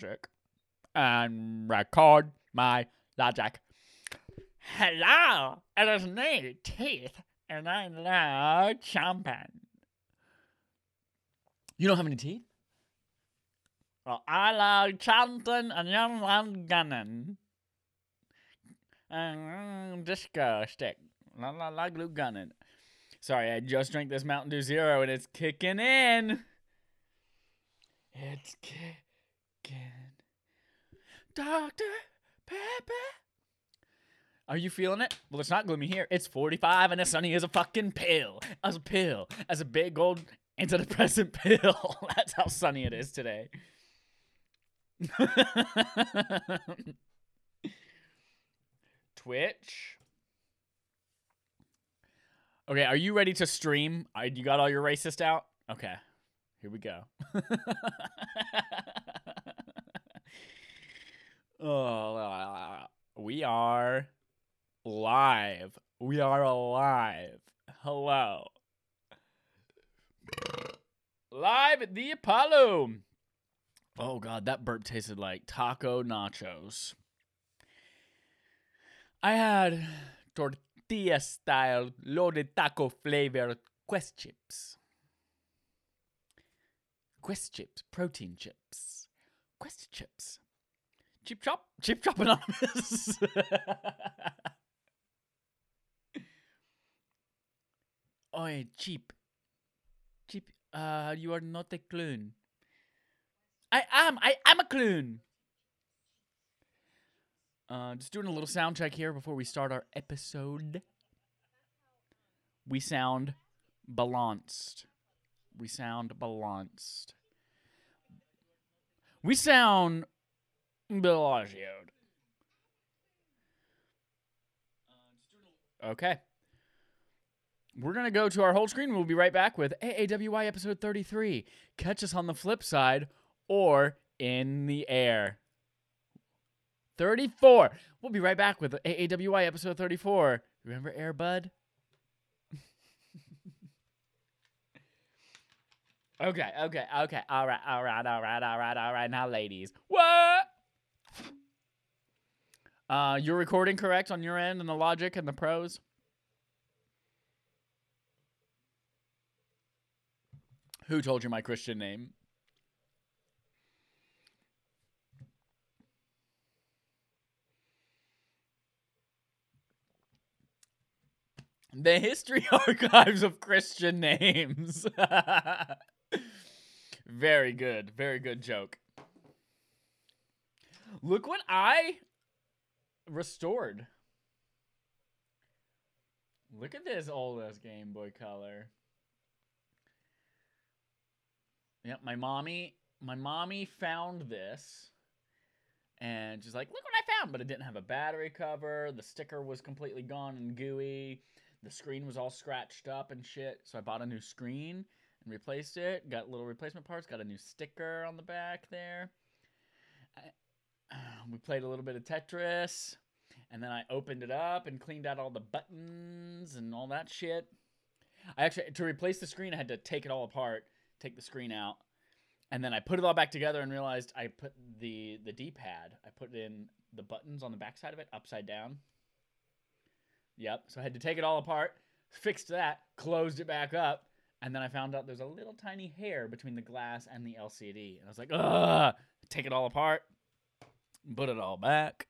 logic and record my logic. Hello, it is me, Teeth, and I love chomping. You don't have any teeth? Well, I love chanting and young love gunning. Mm, mm, and disco stick. La la la glue gunning. Sorry, I just drank this Mountain Dew Zero and it's kicking in. It's kicking. Dr. Pepper. Are you feeling it? Well, it's not gloomy here. It's 45 and as sunny as a fucking pill. As a pill. As a big old antidepressant pill. That's how sunny it is today. Twitch. Okay, are you ready to stream? You got all your racist out? Okay, here we go. Oh, we are live. We are alive. Hello. Live at the Apollo. Oh god, that burp tasted like taco nachos. I had tortilla style loaded taco flavored quest chips. Quest chips, protein chips. Quest chips. Chip chop, chip chop anonymous. Oi, cheap. Cheap, uh, you are not a clown. I am, I am a clown. Uh, just doing a little sound check here before we start our episode. We sound balanced. We sound balanced. We sound Bellagioed. Okay. We're going to go to our whole screen. We'll be right back with AAWI episode 33. Catch us on the flip side or in the air. 34. We'll be right back with AAWI episode 34. Remember Air Bud? okay, okay, okay. All right, all right, all right, all right, all right. Now, ladies. What? Uh, you're recording correct on your end and the logic and the pros? Who told you my Christian name? The history archives of Christian names. very good. Very good joke. Look what I restored. Look at this old ass Game Boy Color. Yep, my mommy, my mommy found this, and she's like, "Look what I found!" But it didn't have a battery cover. The sticker was completely gone and gooey. The screen was all scratched up and shit. So I bought a new screen and replaced it. Got little replacement parts. Got a new sticker on the back there. We played a little bit of Tetris, and then I opened it up and cleaned out all the buttons and all that shit. I actually to replace the screen, I had to take it all apart, take the screen out, and then I put it all back together and realized I put the the D-pad. I put in the buttons on the backside of it upside down. Yep. So I had to take it all apart, fixed that, closed it back up, and then I found out there's a little tiny hair between the glass and the LCD. And I was like, ugh, take it all apart, put it all back.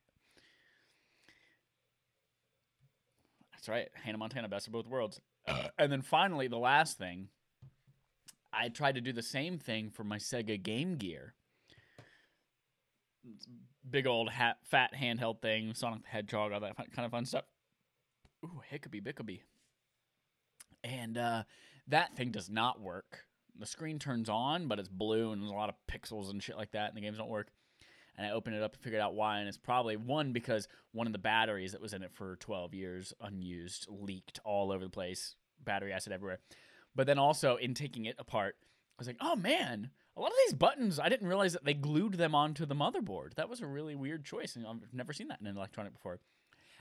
That's right. Hannah Montana, best of both worlds. and then finally, the last thing, I tried to do the same thing for my Sega Game Gear. Big old hat, fat handheld thing, Sonic the Hedgehog, all that fun, kind of fun stuff. Ooh, hickabee bickaby. And uh, that thing does not work. The screen turns on, but it's blue and there's a lot of pixels and shit like that, and the games don't work. And I opened it up and figured out why, and it's probably one because one of the batteries that was in it for 12 years, unused, leaked all over the place, battery acid everywhere. But then also in taking it apart, I was like, oh man, a lot of these buttons, I didn't realize that they glued them onto the motherboard. That was a really weird choice, and I've never seen that in an electronic before.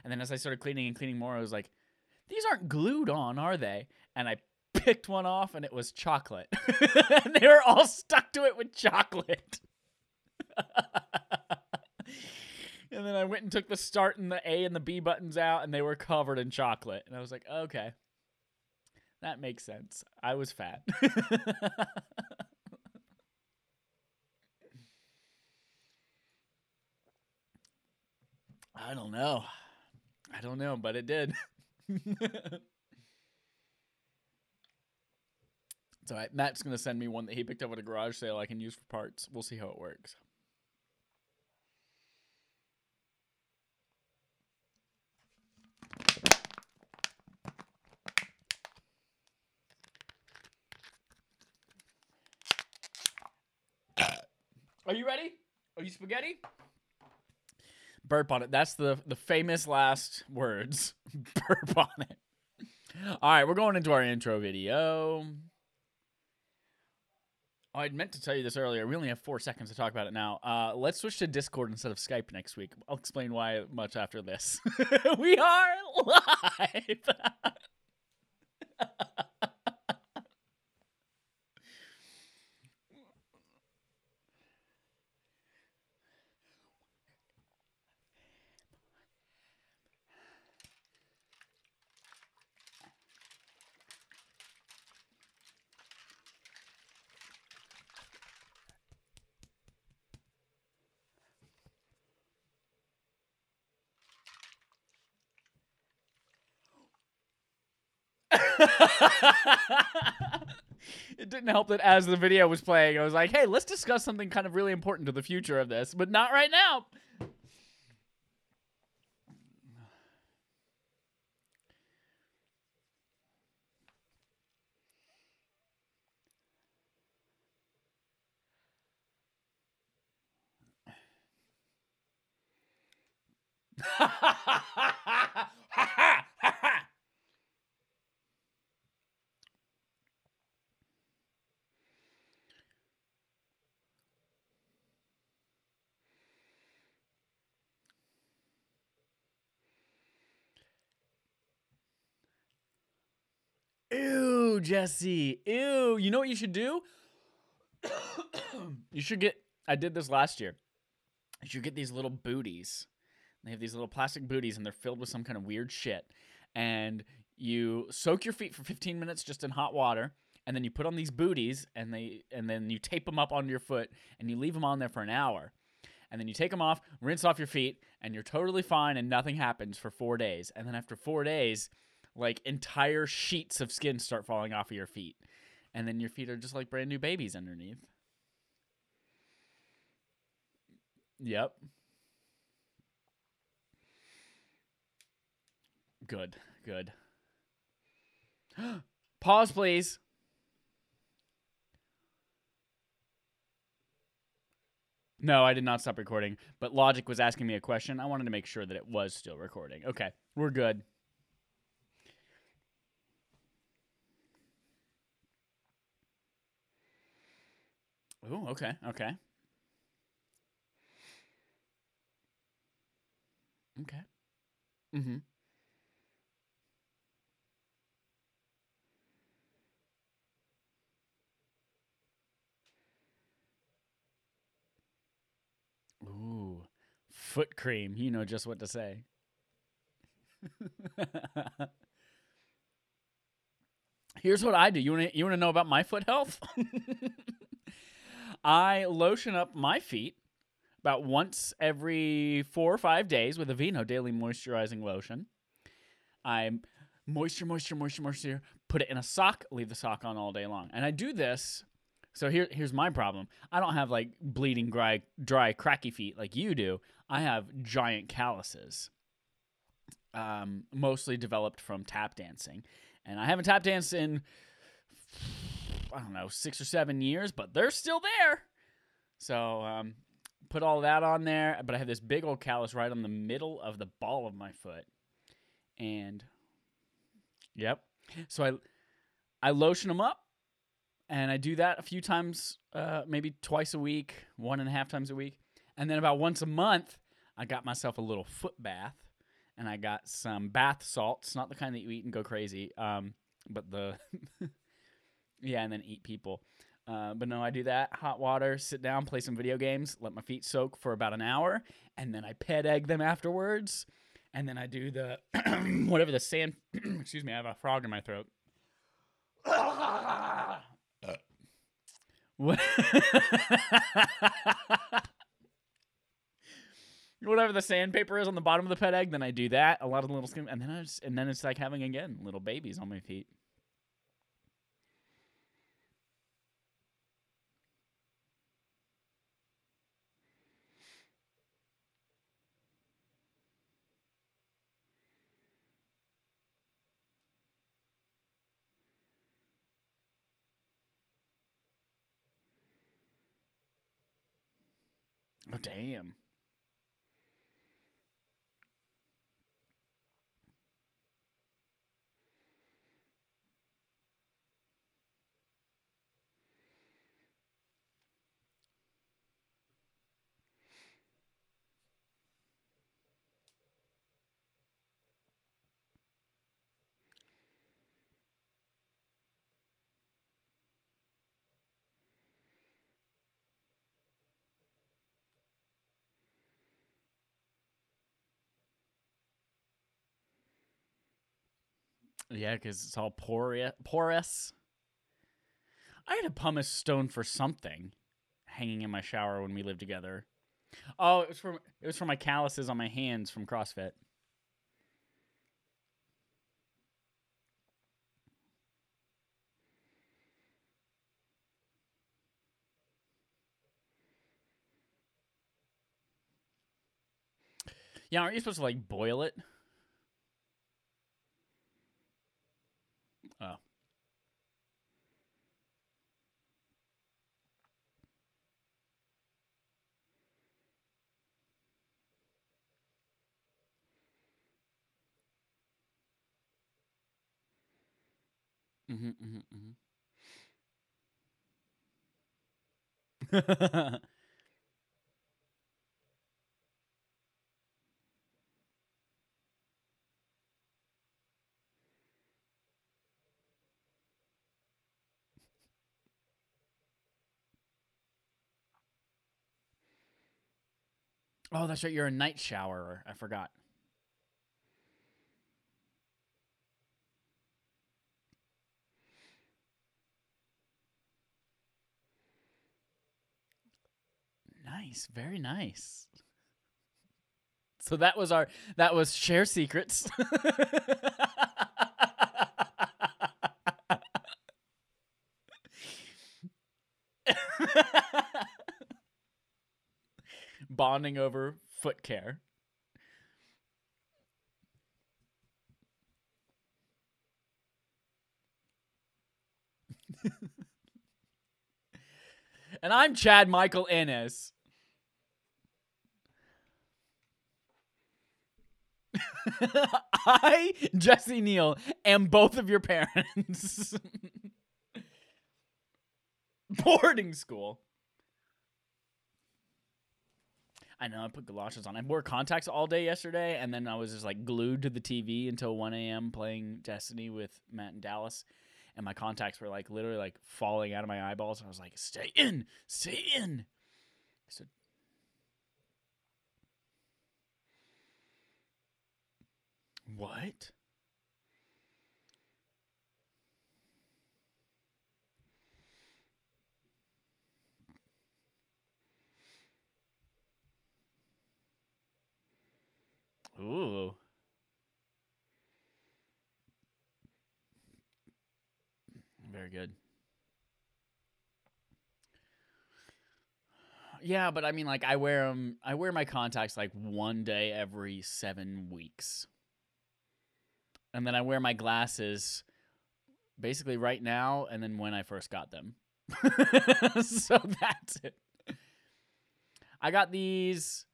And then as I started cleaning and cleaning more, I was like, these aren't glued on, are they? And I picked one off, and it was chocolate. and they were all stuck to it with chocolate. and then I went and took the start and the A and the B buttons out, and they were covered in chocolate. And I was like, okay, that makes sense. I was fat. I don't know. I don't know, but it did. so. Matt's gonna send me one that he picked up at a garage sale I can use for parts. We'll see how it works. Are you ready? Are you spaghetti? Burp on it. That's the the famous last words. Burp on it. All right, we're going into our intro video. Oh, I meant to tell you this earlier. We only have four seconds to talk about it now. Uh, let's switch to Discord instead of Skype next week. I'll explain why much after this. we are live. didn't help that as the video was playing, I was like, hey, let's discuss something kind of really important to the future of this, but not right now. Ew, Jesse. Ew. You know what you should do? you should get. I did this last year. You should get these little booties. They have these little plastic booties and they're filled with some kind of weird shit. And you soak your feet for 15 minutes just in hot water and then you put on these booties and they and then you tape them up onto your foot and you leave them on there for an hour. And then you take them off, rinse off your feet and you're totally fine and nothing happens for 4 days. And then after 4 days, like entire sheets of skin start falling off of your feet. And then your feet are just like brand new babies underneath. Yep. Good, good. Pause, please. No, I did not stop recording, but Logic was asking me a question. I wanted to make sure that it was still recording. Okay, we're good. Oh, okay, okay. Okay. Mm-hmm. Ooh, foot cream. You know just what to say. Here's what I do. You want to you want to know about my foot health? I lotion up my feet about once every 4 or 5 days with Aveeno daily moisturizing lotion. I moisture moisture moisture moisture put it in a sock, leave the sock on all day long. And I do this so here, here's my problem. I don't have like bleeding, dry, dry, cracky feet like you do. I have giant calluses, um, mostly developed from tap dancing, and I haven't tap danced in I don't know six or seven years, but they're still there. So um, put all that on there, but I have this big old callus right on the middle of the ball of my foot, and yep. So I I lotion them up and I do that a few times, uh, maybe twice a week, one and a half times a week, and then about once a month, I got myself a little foot bath, and I got some bath salts, not the kind that you eat and go crazy, um, but the yeah, and then eat people. Uh, but no, I do that. Hot water, sit down, play some video games, let my feet soak for about an hour, and then I Ped Egg them afterwards. And then I do the whatever the sand. excuse me, I have a frog in my throat. What- Whatever the sandpaper is on the bottom of the Ped Egg, then I do that. A lot of little skin, and then I just, and then it's like having again little babies on my feet. Damn. Yeah, because it's all porous. I had a pumice stone for something hanging in my shower when we lived together. Oh, it was from it was from my calluses on my hands from CrossFit. Yeah, aren't you supposed to like boil it? Oh. Mm-hmm, mm-hmm, mm-hmm. oh, that's right. You're a night showerer. I forgot. Nice, very nice. So that was our that was share secrets. Bonding over foot care. and I'm Chad Michael Ennis. I, Jesse Neal, am both of your parents. Boarding school. I know. I put galoshes on. I wore contacts all day yesterday, and then I was just like glued to the TV until 1 a.m. playing Destiny with Matt and Dallas. And my contacts were like literally like falling out of my eyeballs. And I was like, "Stay in, stay in." So what? Ooh. Very good. Yeah, but I mean, like, I wear them. I wear my contacts like one day every seven weeks, and then I wear my glasses basically right now, and then when I first got them. so that's it. I got these.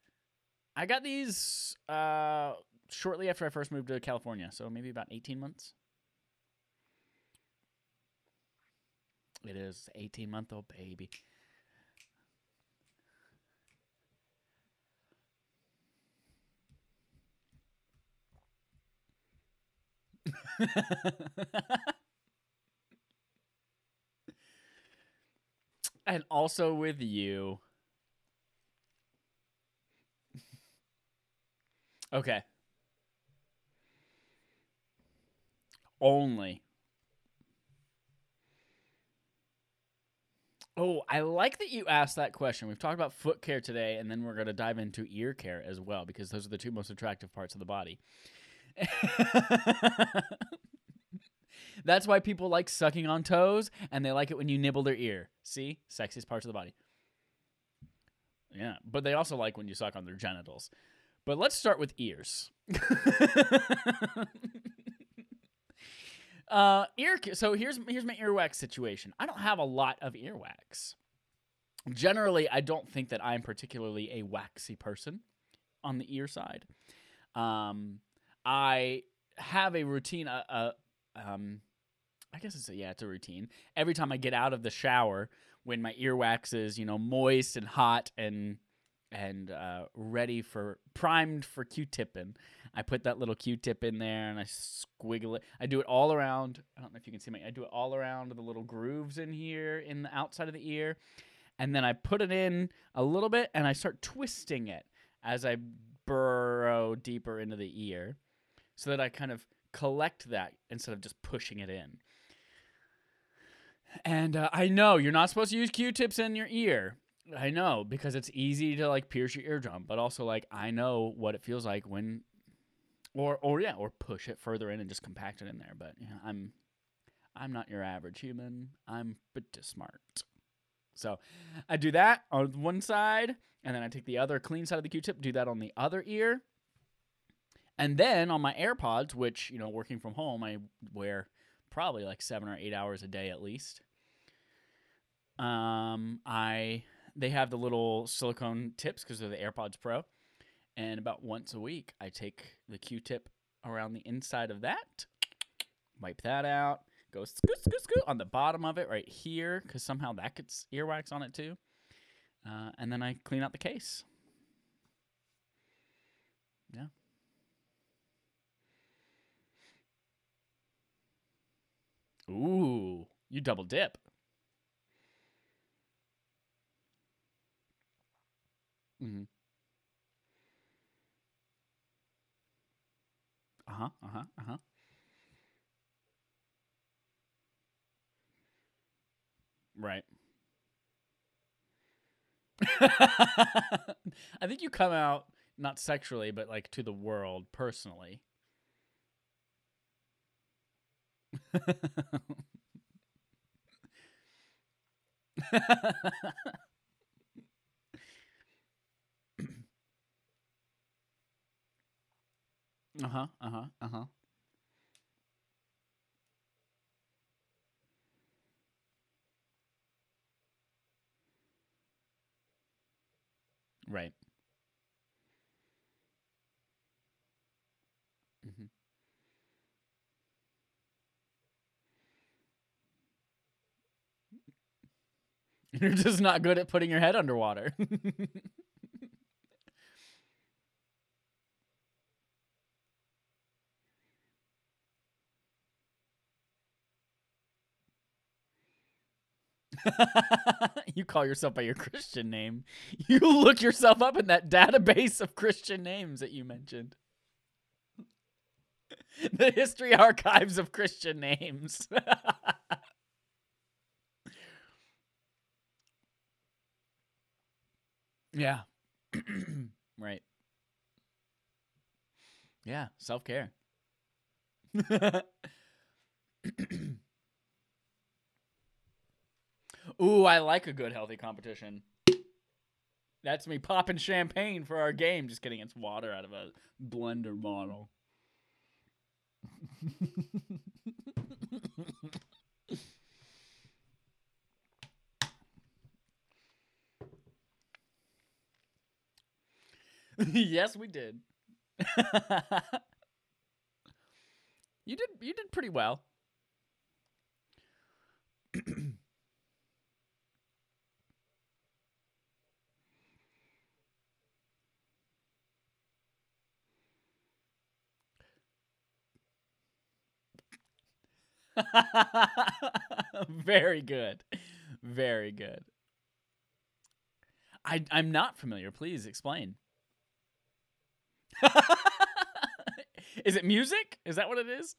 I got these uh, shortly after I first moved to California, so maybe about eighteen months. It is eighteen month old baby. and also with you. okay. Only. Oh, I like that you asked that question. We've talked about foot care today, and then we're going to dive into ear care as well because those are the two most attractive parts of the body. That's why people like sucking on toes and they like it when you nibble their ear. See? Sexiest parts of the body. Yeah, but they also like when you suck on their genitals. But let's start with ears. uh ear so here's here's my earwax situation. I don't have a lot of earwax. Generally, I don't think that I'm particularly a waxy person on the ear side. Um I have a routine uh, uh um I guess it's a, yeah, it's a routine. Every time I get out of the shower, when my earwax is you know moist and hot and and uh, ready for primed for Q-tipping, I put that little Q-tip in there and I squiggle it. I do it all around. I don't know if you can see me. I do it all around the little grooves in here in the outside of the ear, and then I put it in a little bit and I start twisting it as I burrow deeper into the ear, so that I kind of collect that instead of just pushing it in. And uh, I know you're not supposed to use Q-tips in your ear. I know because it's easy to like pierce your eardrum, but also like I know what it feels like when, or or yeah, or push it further in and just compact it in there. But yeah, I'm, I'm not your average human. I'm pretty smart. So I do that on one side, and then I take the other clean side of the Q-tip, do that on the other ear, and then on my AirPods, which you know, working from home, I wear probably like seven or eight hours a day at least. Um, I they have the little silicone tips because they're the AirPods Pro, and about once a week I take the Q-tip around the inside of that, wipe that out, go scoot scoot scoot on the bottom of it right here because somehow that gets earwax on it too, uh, and then I clean out the case. Yeah. Ooh, you double dip. Mm-hmm. Uh huh. Uh huh. Uh huh. Right. I think you come out not sexually, but like to the world personally. Uh-huh, uh-huh, uh-huh. Right. You're just not good at putting your head underwater. you call yourself by your Christian name. You look yourself up in that database of Christian names that you mentioned. the history archives of Christian names. Yeah. right. Yeah, self care. Ooh, I like a good healthy competition. That's me popping champagne for our game. Just kidding, it's water out of a blender bottle. yes, we did. you did you did pretty well. Very good. Very good. I I'm not familiar. Please explain. is it music? Is that what it is?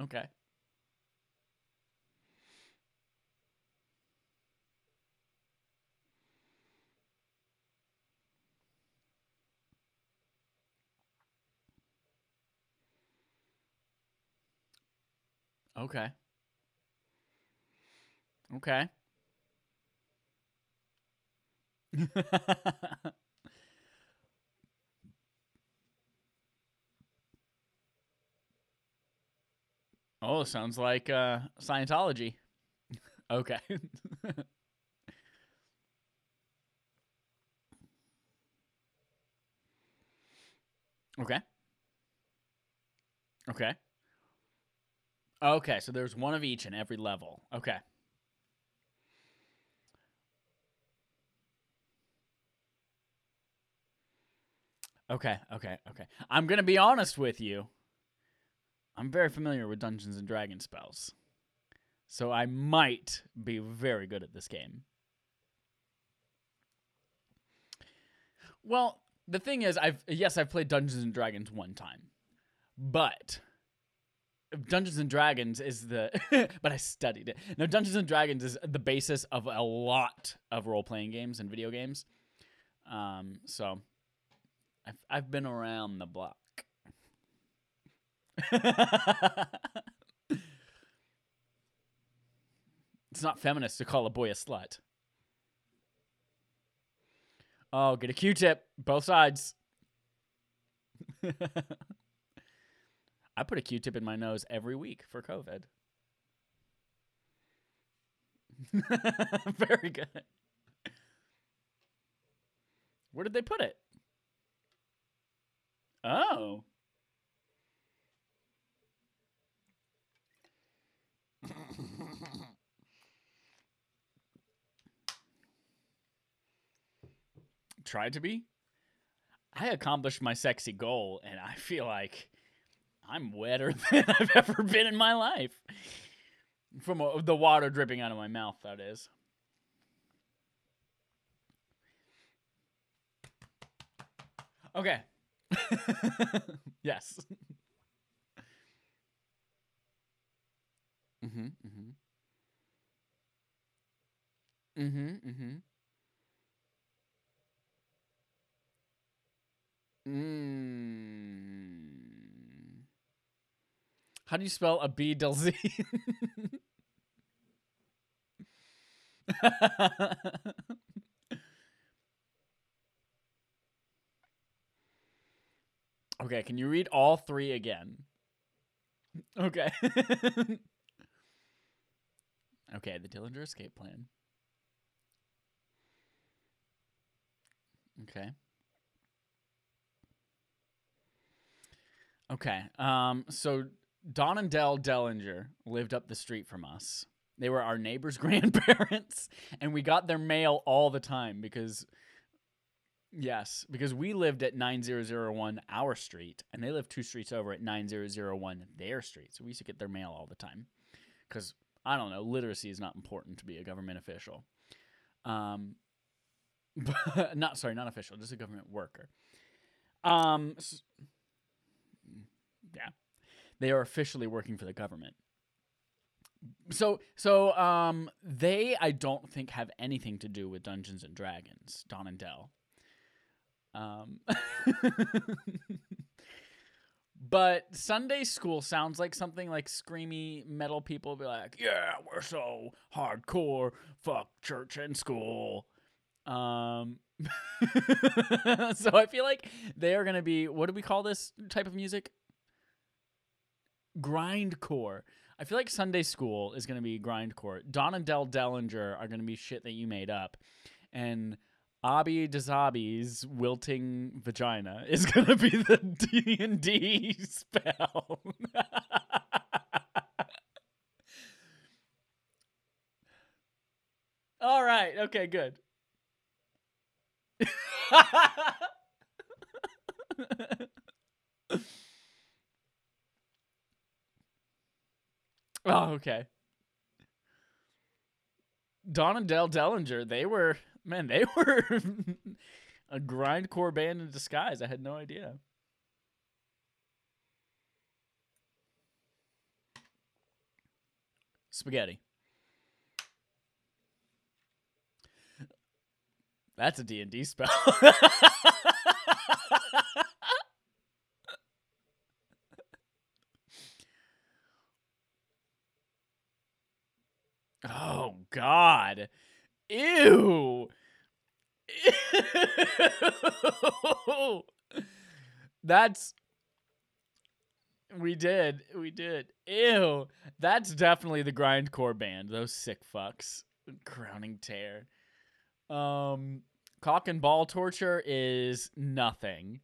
Okay. Okay. Okay. oh, sounds like uh, Scientology. okay. okay. Okay. Okay, so there's one of each in every level. Okay. Okay, okay, okay. I'm going to be honest with you. I'm very familiar with Dungeons and Dragons spells. So I might be very good at this game. Well, the thing is I've yes, I've played Dungeons and Dragons one time. But Dungeons and Dragons is the but I studied it. Now Dungeons and Dragons is the basis of a lot of role playing games and video games. Um, so I've I've been around the block. it's not feminist to call a boy a slut. Oh, get a Q-tip, both sides. I put a Q-tip in my nose every week for COVID. Very good. Where did they put it? Oh. Tried to be. I accomplished my sexy goal, and I feel like I'm wetter than I've ever been in my life. From a, the water dripping out of my mouth, that is. Okay. yes. Mm-hmm. Mm-hmm. Mm-hmm. Mm-hmm. Mm. How do you spell a B del Z? okay, can you read all three again? Okay. okay, the Dillinger escape plan. Okay. Okay. Um so Don and Dell Dellinger lived up the street from us. They were our neighbors' grandparents, and we got their mail all the time because, yes, because we lived at 9001 our street, and they lived two streets over at 9001 their street. So we used to get their mail all the time because, I don't know, literacy is not important to be a government official. Um, not, sorry, not official, just a government worker. Um, so, yeah they are officially working for the government. So so um they I don't think have anything to do with Dungeons and Dragons, Don and Dell. Um But Sunday school sounds like something like screamy metal people be like, "Yeah, we're so hardcore, fuck church and school." Um so I feel like they are to be what do we call this type of music? Grindcore. I feel like Sunday School is going to be grindcore. Don and Dell Dellinger are going to be shit that you made up, and Abby Dazabi's wilting vagina is going to be the D and D spell. All right. Okay. Good. Oh, okay. Don and Dell Dellinger, they were Man, they were a grindcore band in disguise. I had no idea. Spaghetti. That's a D&D spell. oh god. Ew. Ew. That's we did. We did. Ew. That's definitely the grindcore band. Those sick fucks. Crowning tear. Um cock and ball torture is nothing.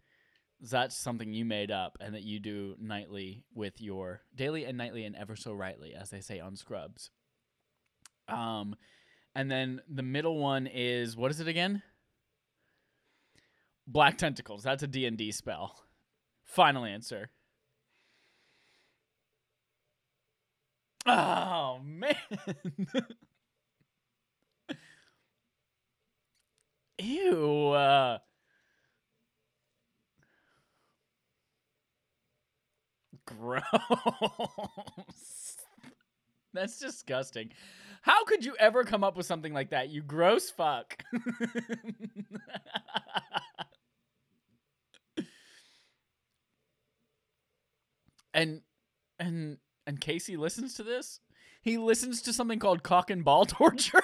That's something you made up and that you do nightly with your daily and nightly and ever so rightly, as they say on Scrubs. Um and then the middle one is what is it again? Black tentacles. That's a D&D spell. Final answer. Oh man. Ew. Uh, gross. That's disgusting. How could you ever come up with something like that? You gross fuck. and and and Casey listens to this. He listens to something called cock and ball torture.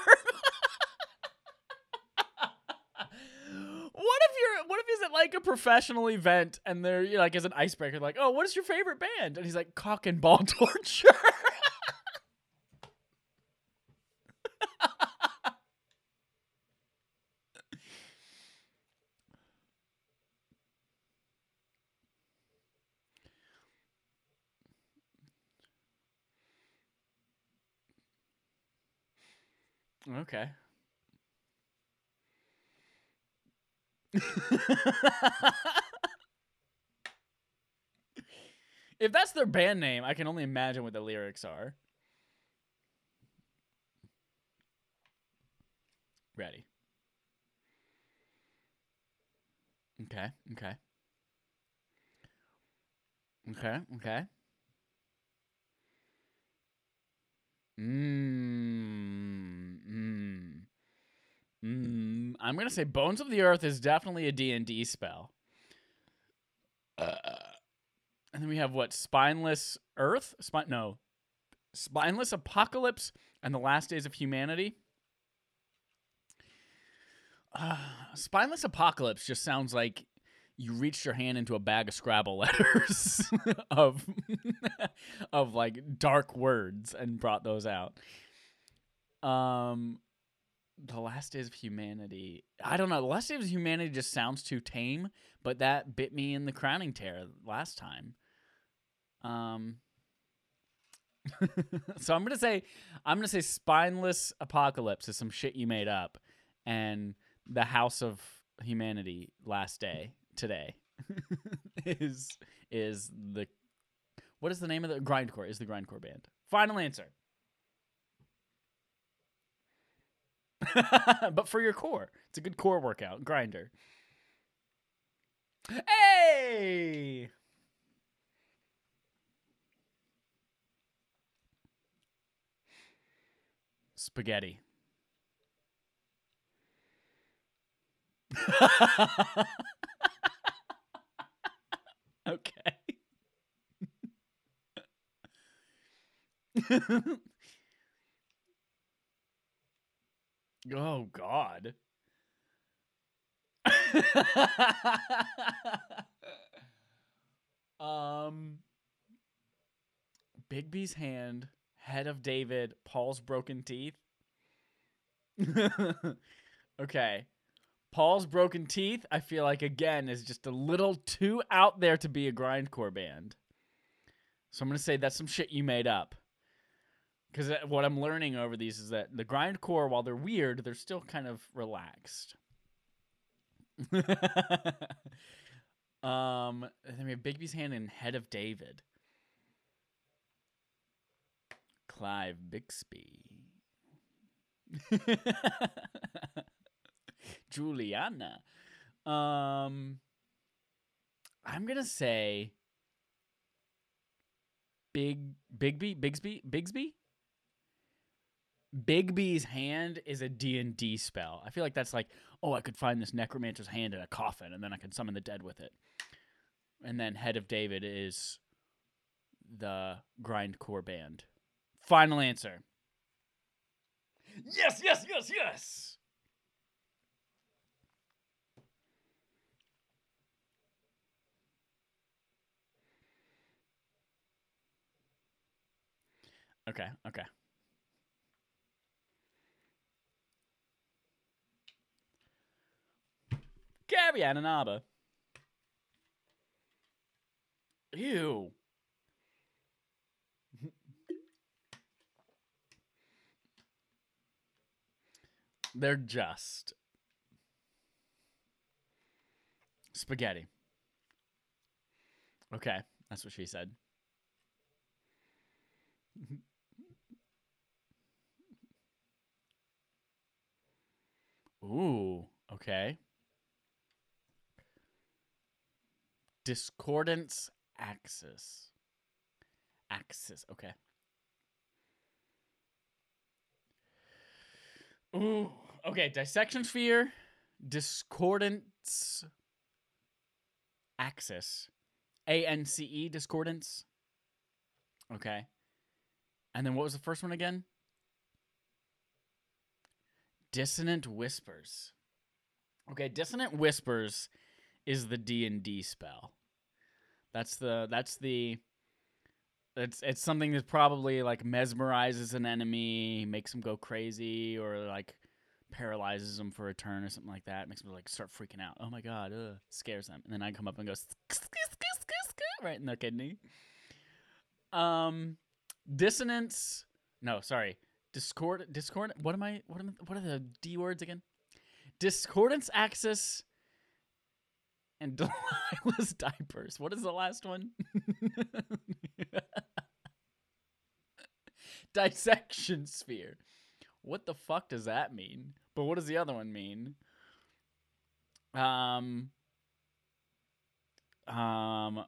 what if you're what if he's at like a professional event and they're you know, like as an icebreaker like oh what is your favorite band and he's like cock and ball torture okay if that's their band name, I can only imagine what the lyrics are. Ready. Okay, okay. Okay, okay. Mmm. Mm, I'm gonna say Bones of the Earth is definitely a D&D spell. Uh, and then we have what? Spineless Earth? No. Spineless Apocalypse and the Last Days of Humanity. Uh, Spineless Apocalypse just sounds like you reached your hand into a bag of Scrabble letters of of like dark words and brought those out. Um, the last days of humanity i don't know the last days of humanity just sounds too tame but that bit me in the crowning tear last time. Um so i'm gonna say i'm gonna say spineless apocalypse is some shit you made up and the house of humanity last day today is is the what is the name of the grindcore is the grindcore band. Final answer but for your core. It's a good core workout. Grinder. Hey! Spaghetti. okay. Oh God. um Bigby's hand, head of David, Paul's broken teeth. okay. Paul's broken teeth, I feel like again is just a little too out there to be a grindcore band. So I'm going to say that's some shit you made up because what I'm learning over these is that the grindcore, while they're weird, they're still kind of relaxed. um, and then we have Bigby's hand and Head of David. Clive Bixby. Juliana. Um, I'm gonna say Big Bigby Bigsby Bigsby. Bigby's hand is a D&D spell. I feel like that's like, oh, I could find this necromancer's hand in a coffin and then I can summon the dead with it. And then Head of David is the grindcore band. Final answer. Yes, yes, yes, yes. Okay, okay. Gabby Ananaba. Ew. They're just spaghetti. Okay, that's what she said. Ooh, okay. Discordance axis. Axis, okay. Ooh, okay. Dissection sphere, discordance axis. A N C E, discordance. Okay. And then what was the first one again? Dissonant whispers. Okay, dissonant whispers is the D&D spell. That's the that's the it's it's something that probably like mesmerizes an enemy, makes them go crazy or like paralyzes them for a turn or something like that. Makes them like start freaking out. Oh my god, ugh, scares them. And then I come up and go right in their kidney. Um dissonance no, sorry. Discord discord what am I what am what are the D words again? Discordance axis and Delilah's diapers. What is the last one? Dissection sphere. What the fuck does that mean? But what does the other one mean? Um um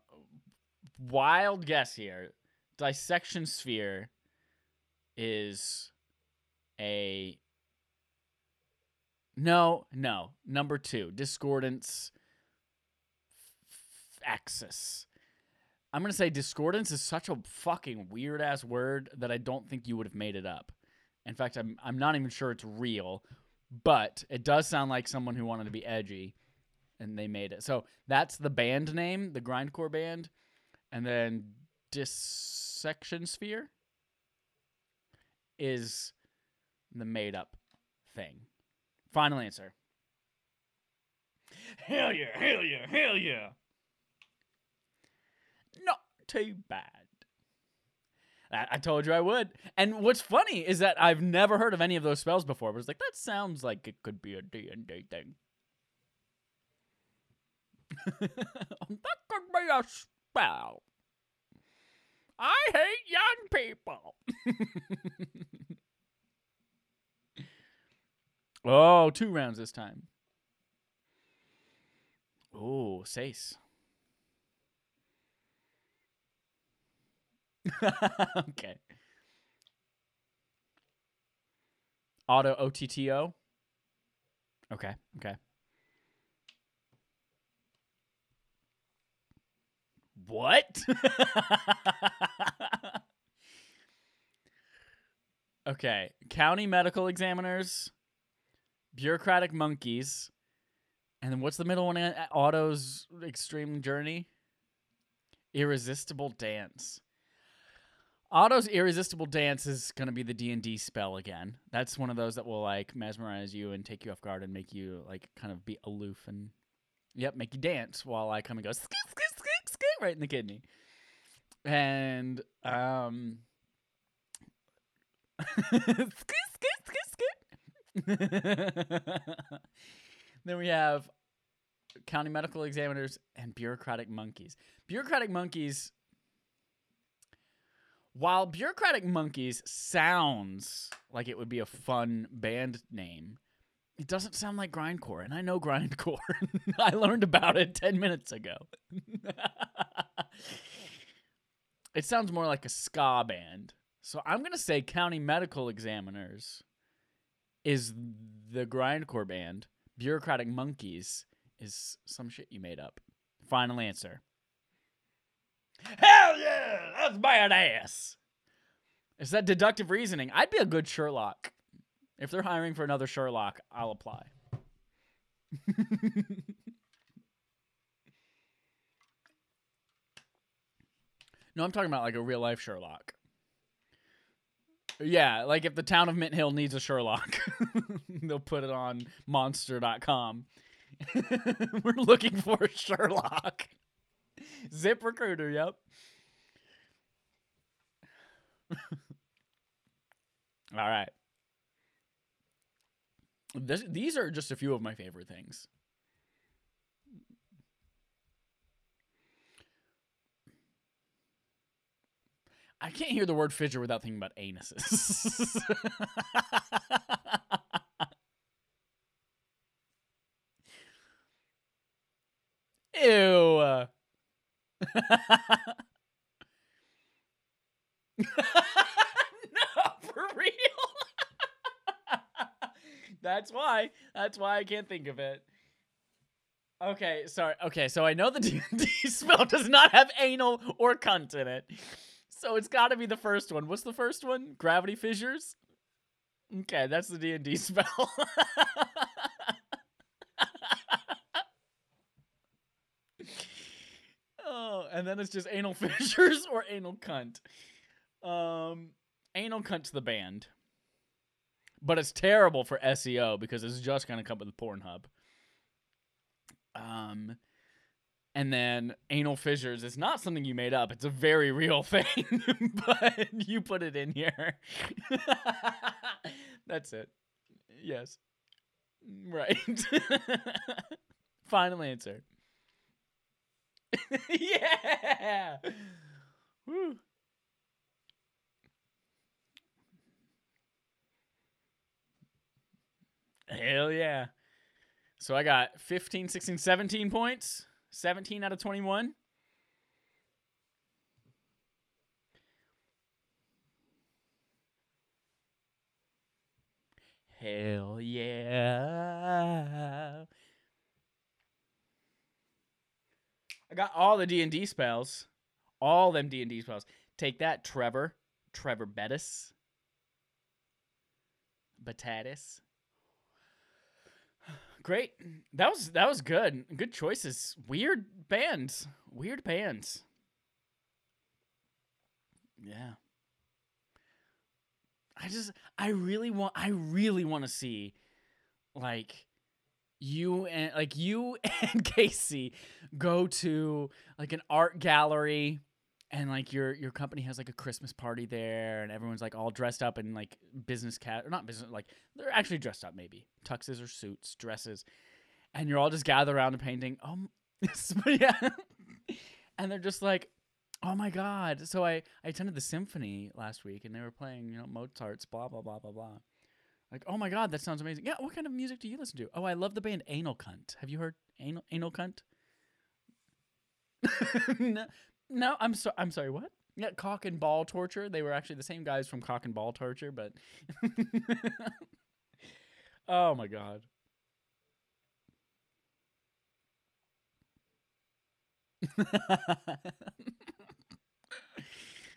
wild guess here. Dissection sphere is a no, no. Number 2, discordance axis. I'm gonna say discordance is such a fucking weird ass word that I don't think you would have made it up. In fact, I'm I'm not even sure it's real, but it does sound like someone who wanted to be edgy, and they made it. So that's the band name, the grindcore band, and then dissection sphere is the made up thing. Final answer. Hell yeah, hell yeah, hell yeah. Not too bad. I, told you I would. And what's funny is that I've never heard of any of those spells before, but it's like, that sounds like it could be a D&D thing. that could be a spell. I hate young people. oh, two rounds this time. Oh, Sace. okay. Auto OTTO. Okay. Okay. What? okay. County medical examiners, bureaucratic monkeys, and then what's the middle one? Otto's extreme journey. Irresistible dance. Otto's irresistible dance is to be the D&D spell again. That's one of those that will like mesmerize you and take you off guard and make you like kind of be aloof and yep, make you dance while I come and go skit, skit, skit, skit, right in the kidney. And um skit, skit, skit, skit. then we have county medical examiners and bureaucratic monkeys. Bureaucratic monkeys while Bureaucratic Monkeys sounds like it would be a fun band name, It doesn't sound like grindcore, and I know grindcore. I learned about it 10 minutes ago. it sounds more like a ska band. So I'm going to say County Medical Examiners is the grindcore band. Bureaucratic Monkeys is some shit you made up. Final answer. Hell yeah! That's badass! Is that deductive reasoning? I'd be a good Sherlock. If they're hiring for another Sherlock, I'll apply. no, I'm talking about like a real life Sherlock. Yeah, like if the town of Mint Hill needs a Sherlock, they'll put it on monster.com. We're looking for a Sherlock. Zip recruiter, yep. All right. This, these are just a few of my favorite things. I can't hear the word fidget without thinking about anuses. Ew. no, for real. That's why. That's why I can't think of it. Okay, sorry. Okay, so I know the D&D spell does not have anal or cunt in it. So it's got to be the first one. What's the first one? Gravity fissures? Okay, that's the D&D spell. oh, and then it's just anal fissures or anal cunt. Um anal cunt to the band but it's terrible for SEO because it's just to come with Pornhub. Um, and then anal fissures is not something you made up; it's a very real thing, but you put it in here. That's it. Yes. Right. Final answer. yeah. Woo. Hell yeah. So I got 15, 16, 17 points. 17 out of 21. Hell yeah. I got all the D&D spells. All them D&D spells. Take that, Trevor. Trevor Bettis. Batatis. Great. That was that was good. Good choices. Weird bands. Weird bands. Yeah. I just I really want I really want to see like you and like you and Casey go to like an art gallery and like your your company has like a Christmas party there, and everyone's like all dressed up in like business cat or not business like they're actually dressed up maybe tuxes or suits, dresses, and you're all just gathered around and painting. Um, yeah, and they're just like, oh my god. So I I attended the symphony last week, and they were playing you know Mozart's blah blah blah blah blah. Like, oh my god, that sounds amazing. Yeah, what kind of music do you listen to? Oh, I love the band Anal Cunt. Have you heard Anal Anal Cunt? no, no, I'm so I'm sorry. What? Yeah, cock and ball torture. They were actually the same guys from cock and ball torture, but oh my god.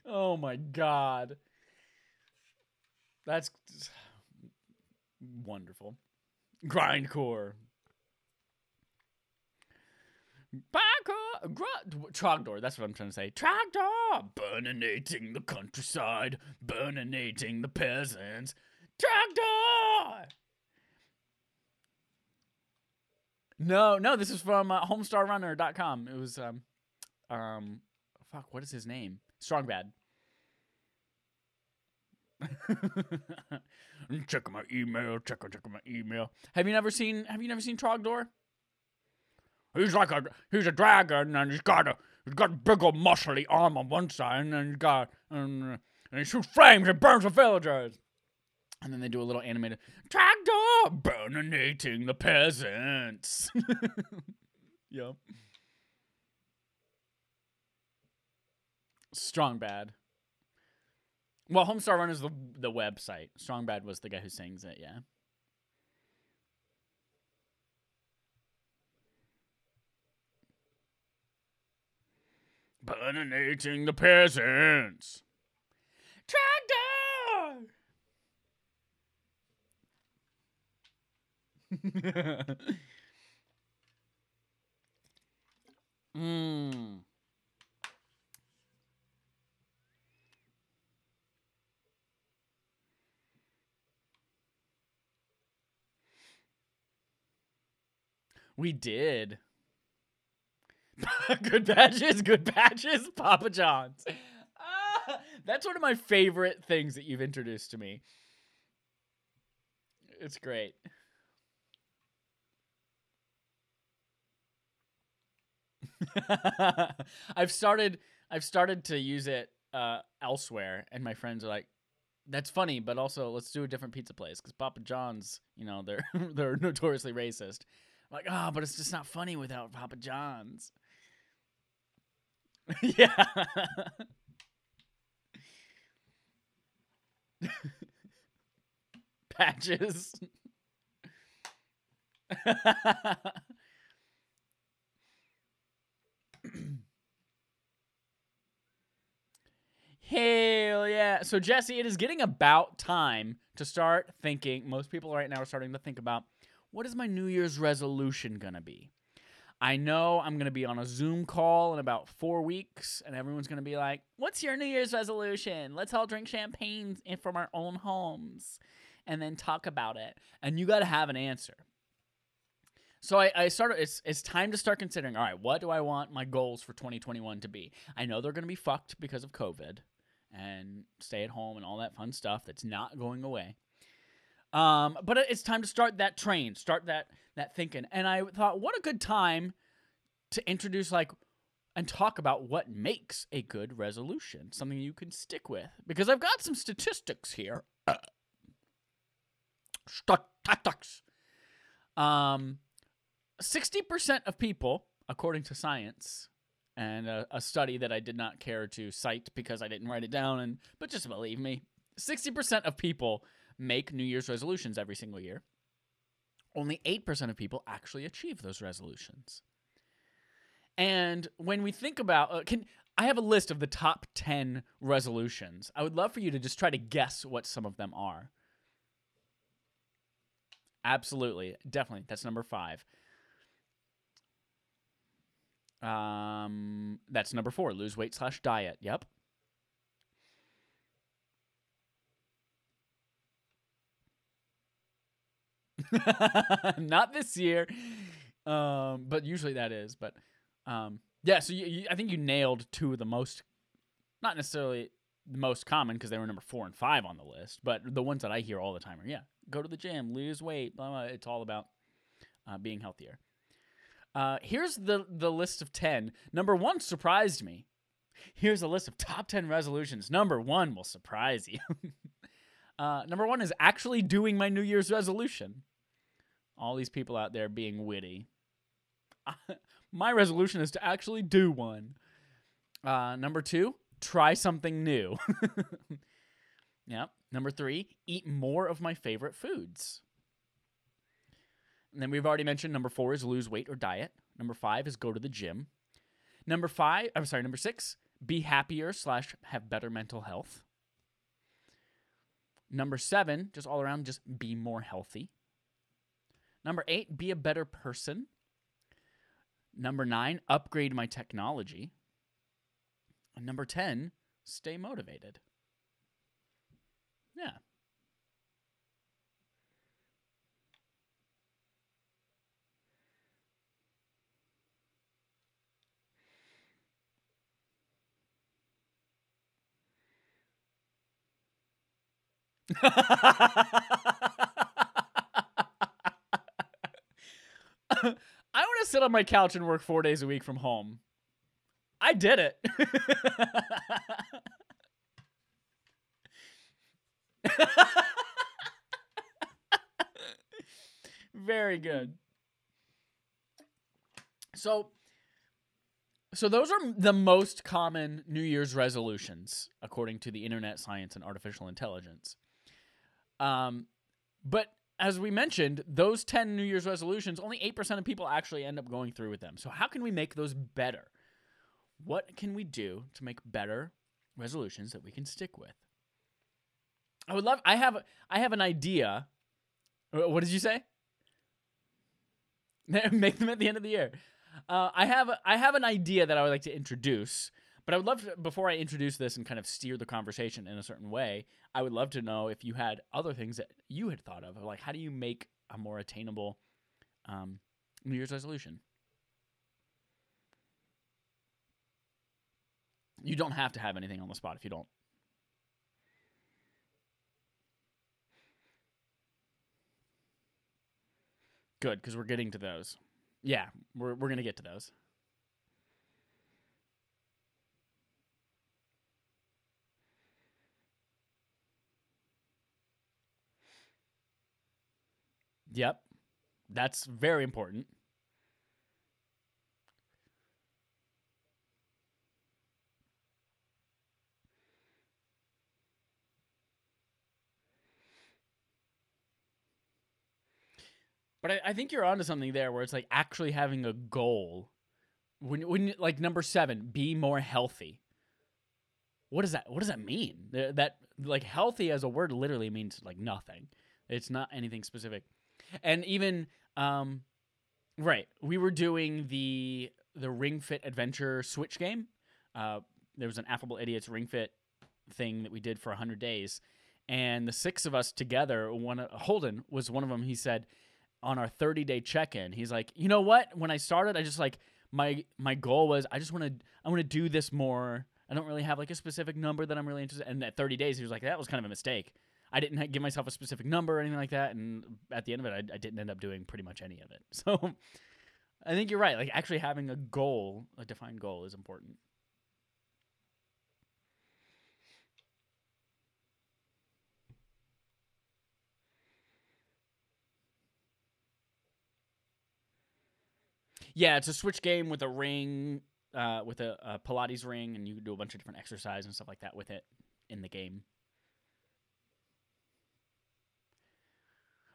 oh my god. That's wonderful. Grindcore. Parkour, Trogdor, that's what I'm trying to say. Trogdor, burninating the countryside, burninating the peasants. Trogdor! No, no, this is from uh, homestarrunner.com. It was, um, um, fuck, what is his name? Strong Check my email, check check my email. Have you never seen have you never seen Trogdor? He's like a he's a dragon, and he's got a he's got big old muscly arm on one side, and he's got and, and he shoots flames and burns the villagers. And then they do a little animated tractor burninating the peasants. yep. Strong Bad. Well, Homestar Runner is the the website. Strong Bad was the guy who sings it. Yeah. Burninating the peasants. Tractor. Mmm. We did. good badges, good badges, Papa John's. Ah, that's one of my favorite things that you've introduced to me. It's great. I've started I've started to use it uh, elsewhere, and my friends are like, "That's funny, but also let's do a different pizza place because Papa John's, you know, they're they're notoriously racist." Like, oh, but it's just not funny without Papa John's. yeah. Patches. Hell yeah. So, Jesse, it is getting about time to start thinking. Most people right now are starting to think about what is my New Year's resolution going to be? I know I'm going to be on a Zoom call in about four weeks, and everyone's going to be like, What's your New Year's resolution? Let's all drink champagne from our own homes and then talk about it. And you got to have an answer. So I, I started. It's it's time to start considering. All right, what do I want my goals for 2021 to be? I know they're going to be fucked because of COVID and stay at home and all that fun stuff that's not going away. Um, but it's time to start that train, start that that thinking. And I thought, what a good time to introduce like and talk about what makes a good resolution, something you can stick with. Because I've got some statistics here. statistics. Um, 60% of people, according to science, and a, a, study that I did not care to cite because I didn't write it down, and but just believe me, 60% of people make New Year's resolutions every single year. Only 8% of people actually achieve those resolutions. And when we think about uh, can I have a list of the top 10 resolutions. I would love for you to just try to guess what some of them are. Absolutely. Definitely. That's number 5. Um that's number 4, lose weight slash diet. Yep. Not this year. Um, but usually that is. But um, yeah, so you, you, I think you nailed two of the most, not necessarily the most common because they were number four and five on the list, but the ones that I hear all the time are yeah, go to the gym, lose weight, blah, blah. It's all about uh, being healthier. Uh, here's the the list of ten. Number one surprised me. Here's a list of top ten resolutions. Number one will surprise you. uh, number one is actually doing my New Year's resolution all these people out there being witty. My resolution is to actually do one. Uh, number two, try something new. yep. Number three, eat more of my favorite foods. And then we've already mentioned number four is lose weight or diet. Number five is go to the gym. Number five, I'm sorry, number six, be happier slash have better mental health. Number seven, just all around, just be more healthy. Number eight, be a better person. Number nine, upgrade my technology. And number 10, stay motivated. Yeah. I want to sit on my couch and work four days a week from home. I did it. Very good. So so those are the most common New Year's resolutions according to the Internet Science and Artificial Intelligence. Um but as we mentioned, those 10 New Year's resolutions, only 8% of people actually end up going through with them. So how can we make those better? What can we do to make better resolutions that we can stick with? I would love I have I have an idea. Uh, what did you say? Make them at the end of the year. Uh, I have I have an idea that I would like to introduce, but I would love to, before I introduce this and kind of steer the conversation in a certain way. I would love to know if you had other things that you had thought of, like how do you make a more attainable um, New Year's resolution? You don't have to have anything on the spot if you don't. Good, because we're getting to those. Yeah, we're we're gonna get to those. Yep. That's very important. But I, I think you're onto something there where it's like actually having a goal. When when like number seven, be more healthy. What does that what does that mean? That like healthy as a word literally means like nothing. It's not anything specific. And even um right, we were doing the the Ring Fit Adventure Switch game. Uh there was an Affable Idiots Ring Fit thing that we did for 100 days and the six of us together one Holden was one of them he said on our 30 day check in, he's like, you know what? When I started, I just like my my goal was I just want to I want to do this more. I don't really have like a specific number that I'm really interested. In. And at 30 days, he was like, that was kind of a mistake. I didn't give myself a specific number or anything like that. And at the end of it, I, I didn't end up doing pretty much any of it. So I think you're right. Like actually having a goal, a defined goal, is important. Yeah, it's a Switch game with a ring, uh, with a, a Pilates ring, and you do a bunch of different exercise and stuff like that with it in the game.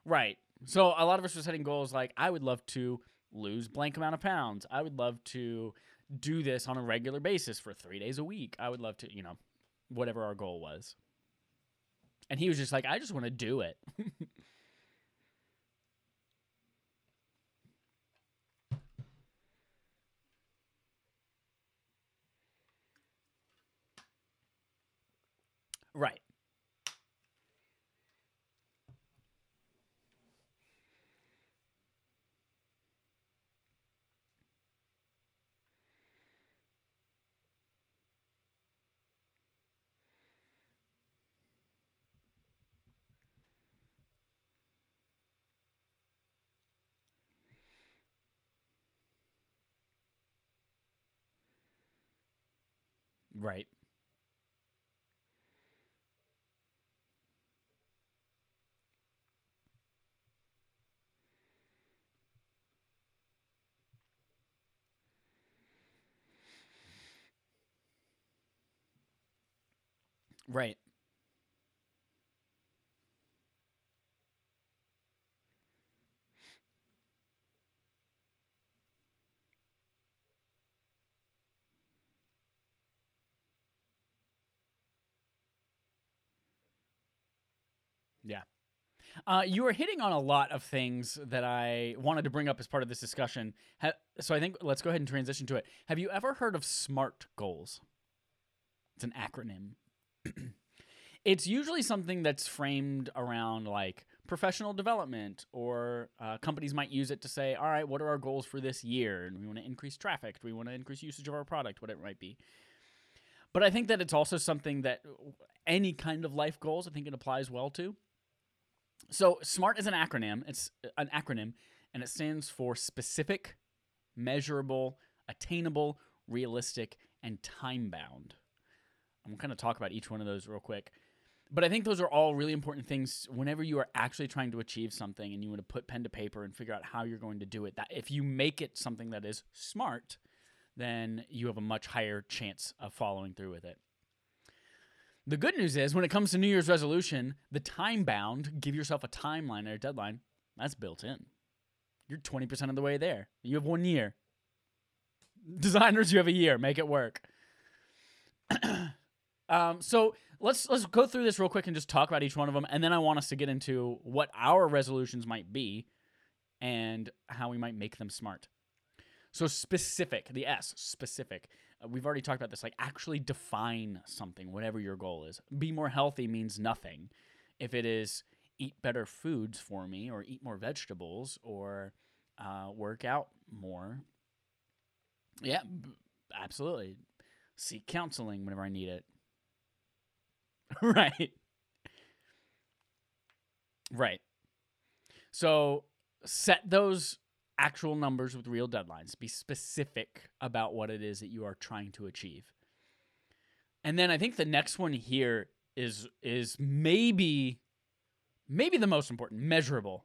Right. So a lot of us are setting goals like I would love to lose blank amount of pounds. I would love to do this on a regular basis for 3 days a week. I would love to, you know, whatever our goal was. And he was just like, I just want to do it. Right. Right. Right. Yeah. Uh, you are hitting on a lot of things that I wanted to bring up as part of this discussion. Ha- so I think let's go ahead and transition to it. Have you ever heard of SMART goals? It's an acronym. it's usually something that's framed around like professional development, or uh, companies might use it to say, all right, what are our goals for this year? And we want to increase traffic. Do we want to increase usage of our product? Whatever it might be. But I think that it's also something that any kind of life goals, I think it applies well to. So, SMART is an acronym. It's uh, an acronym, and it stands for specific, measurable, attainable, realistic, and time bound. I'm going to kind of talk about each one of those real quick. but I think those are all really important things whenever you are actually trying to achieve something and you want to put pen to paper and figure out how you're going to do it. That if you make it something that is smart, then you have a much higher chance of following through with it. The good news is when it comes to New Year's resolution, the time bound, give yourself a timeline or a deadline, that's built in. You're 20% of the way there. You have one year. Designers, you have a year. Make it work. um, so let's let's go through this real quick and just talk about each one of them, and then I want us to get into what our resolutions might be and how we might make them smart. So specific, the S, specific. We've already talked about this. Like actually define something, whatever your goal is. Be more healthy means nothing. If it is eat better foods for me, or eat more vegetables, or uh, work out more, yeah, absolutely. Seek counseling whenever I need it. right. Right. So set those actual numbers with real deadlines. Be specific about what it is that you are trying to achieve. And then I think the next one here is is maybe maybe the most important, measurable.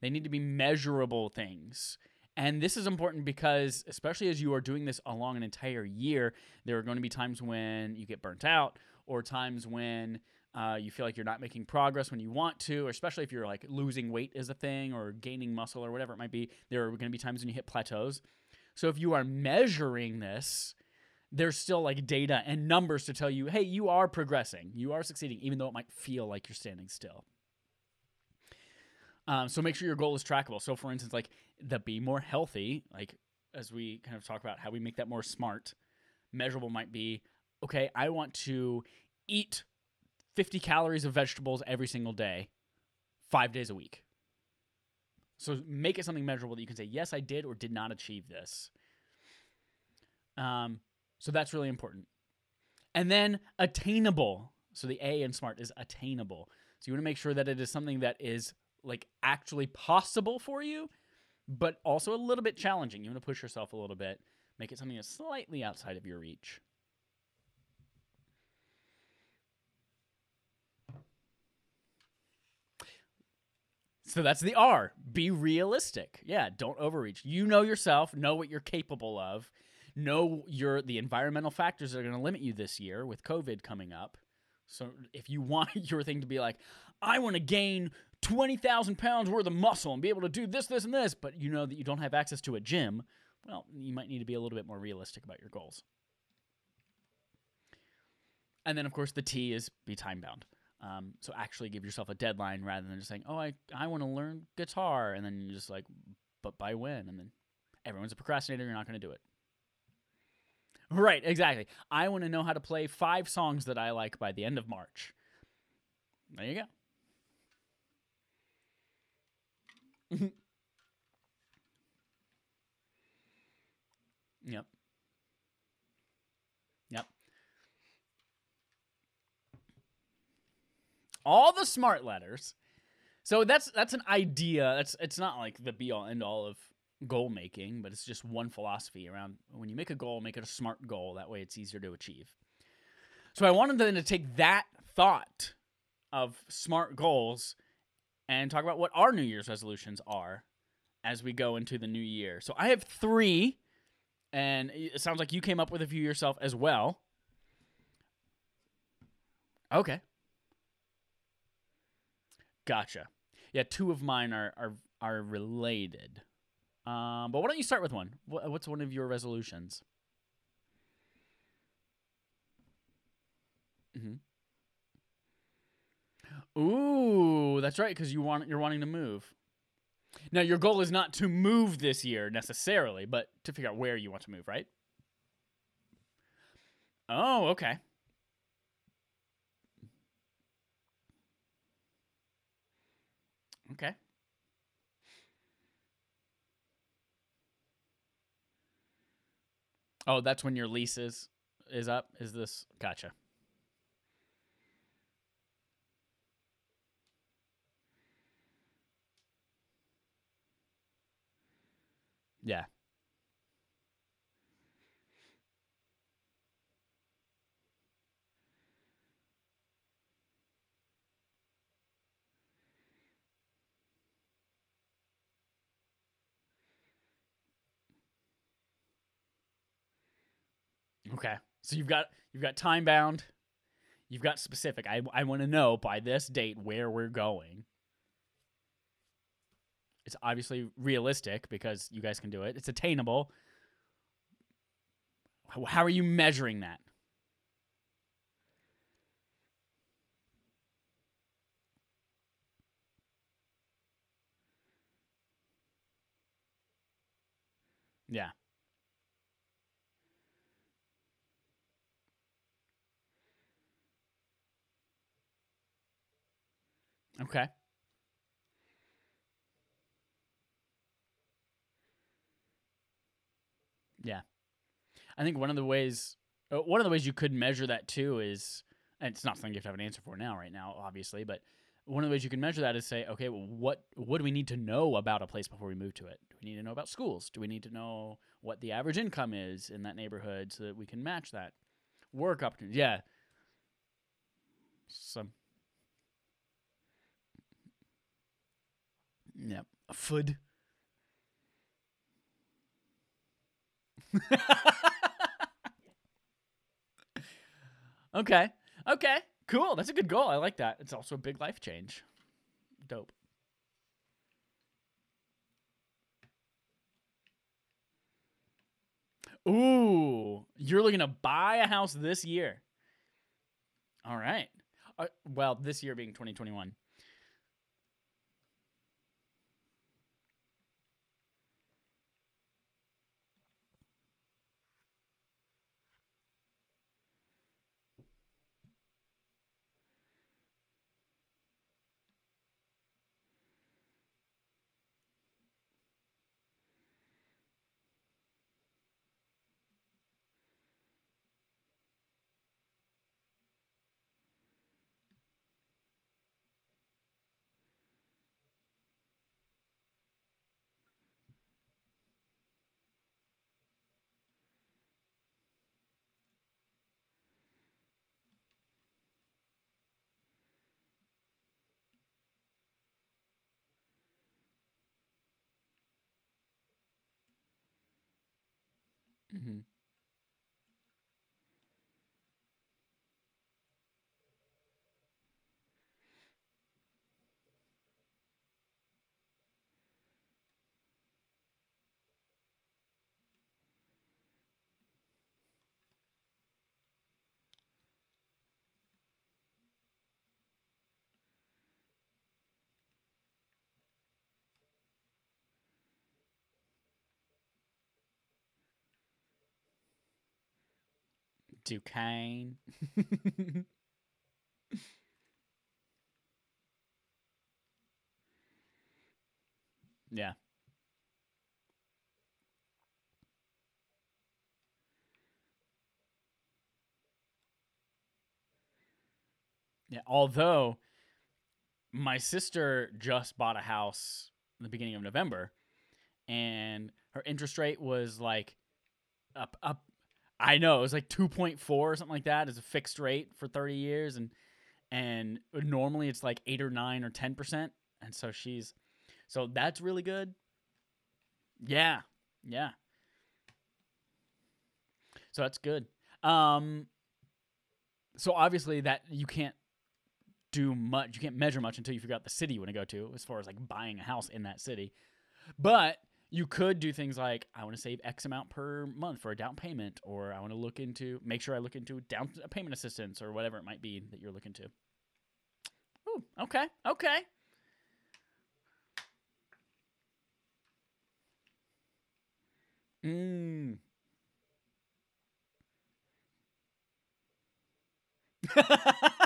They need to be measurable things. And this is important because, especially as you are doing this along an entire year, there are going to be times when you get burnt out or times when uh, you feel like you're not making progress when you want to, or especially if you're like losing weight is a thing or gaining muscle or whatever it might be. There are going to be times when you hit plateaus. So if you are measuring this, there's still like data and numbers to tell you, hey, you are progressing, you are succeeding, even though it might feel like you're standing still. Um, so make sure your goal is trackable. So for instance, like the be more healthy, like as we kind of talk about how we make that more smart, measurable might be okay, I want to eat 50 calories of vegetables every single day, five days a week. So make it something measurable that you can say, yes, I did or did not achieve this. Um, so that's really important. And then attainable. So the A in SMART is attainable. So you want to make sure that it is something that is like actually possible for you, but also a little bit challenging. You want to push yourself a little bit, make it something that's slightly outside of your reach. So that's the R. Be realistic. Yeah, don't overreach. You know yourself, know what you're capable of, know your the environmental factors that are going to limit you this year with COVID coming up. So if you want your thing to be like, I want to gain 20,000 pounds worth of muscle and be able to do this, this, and this, but you know that you don't have access to a gym, well, you might need to be a little bit more realistic about your goals. And then, of course, the T is be time bound. Um, so actually give yourself a deadline rather than just saying, "Oh, I I want to learn guitar," and then you're just like, "But by when?" And then everyone's a procrastinator. You're not going to do it. Right, exactly. I want to know how to play five songs that I like by the end of March. There you go. yep. All the smart letters. So that's that's an idea. That's it's not like the be all end all of goal making, but it's just one philosophy around when you make a goal, make it a smart goal. That way it's easier to achieve. So I wanted then to take that thought of smart goals and talk about what our New Year's resolutions are as we go into the new year. So I have three, and it sounds like you came up with a few yourself as well. Okay. Gotcha. Yeah, two of mine are are are related. Um, but why don't you start with one? What's one of your resolutions? Mm-hmm. Ooh, that's right, because you want you're wanting to move. Now your goal is not to move this year necessarily, but to figure out where you want to move, right? Oh, okay. Okay. Oh, that's when your lease is is up. Is this gotcha? Yeah. Okay. So you've got you've got time bound. You've got specific. I I want to know by this date where we're going. It's obviously realistic because you guys can do it. It's attainable. How, are you measuring that? Yeah. Okay. Yeah. I think one of the ways uh, one of the ways you could measure that too is and it's not something you have to have an answer for now right now obviously, but one of the ways you can measure that is say, okay, well, what what do we need to know about a place before we move to it? Do we need to know about schools? Do we need to know what the average income is in that neighborhood so that we can match that? Work opportunities. Yeah. Some Yep. Food. okay. Okay. Cool. That's a good goal. I like that. It's also a big life change. Dope. Ooh, you're looking to buy a house this year. All right. Uh, well, this year being 2021. Mm-hmm. Duquesne. yeah. Yeah, although my sister just bought a house in the beginning of November and her interest rate was like up up I know it was like 2.4 or something like that as a fixed rate for 30 years and and normally it's like 8 or 9 or 10% and so she's so that's really good. Yeah. Yeah. So that's good. Um so obviously that you can't do much, you can't measure much until you figure out the city you want to go to as far as like buying a house in that city. But you could do things like I want to save X amount per month for a down payment, or I want to look into make sure I look into down payment assistance or whatever it might be that you're looking to. Ooh, okay, okay. Mm.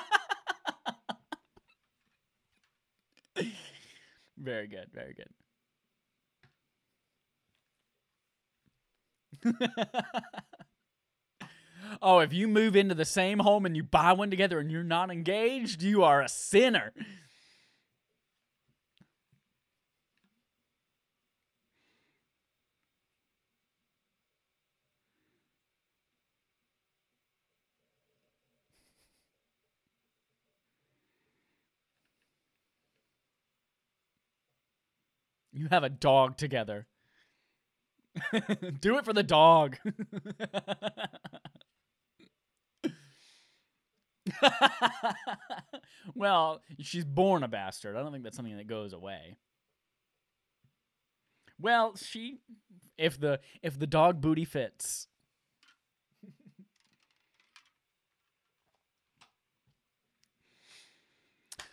very good, very good. oh, if you move into the same home and you buy one together and you're not engaged, you are a sinner. You have a dog together. Do it for the dog. well, she's born a bastard. I don't think that's something that goes away. Well, she if the if the dog booty fits.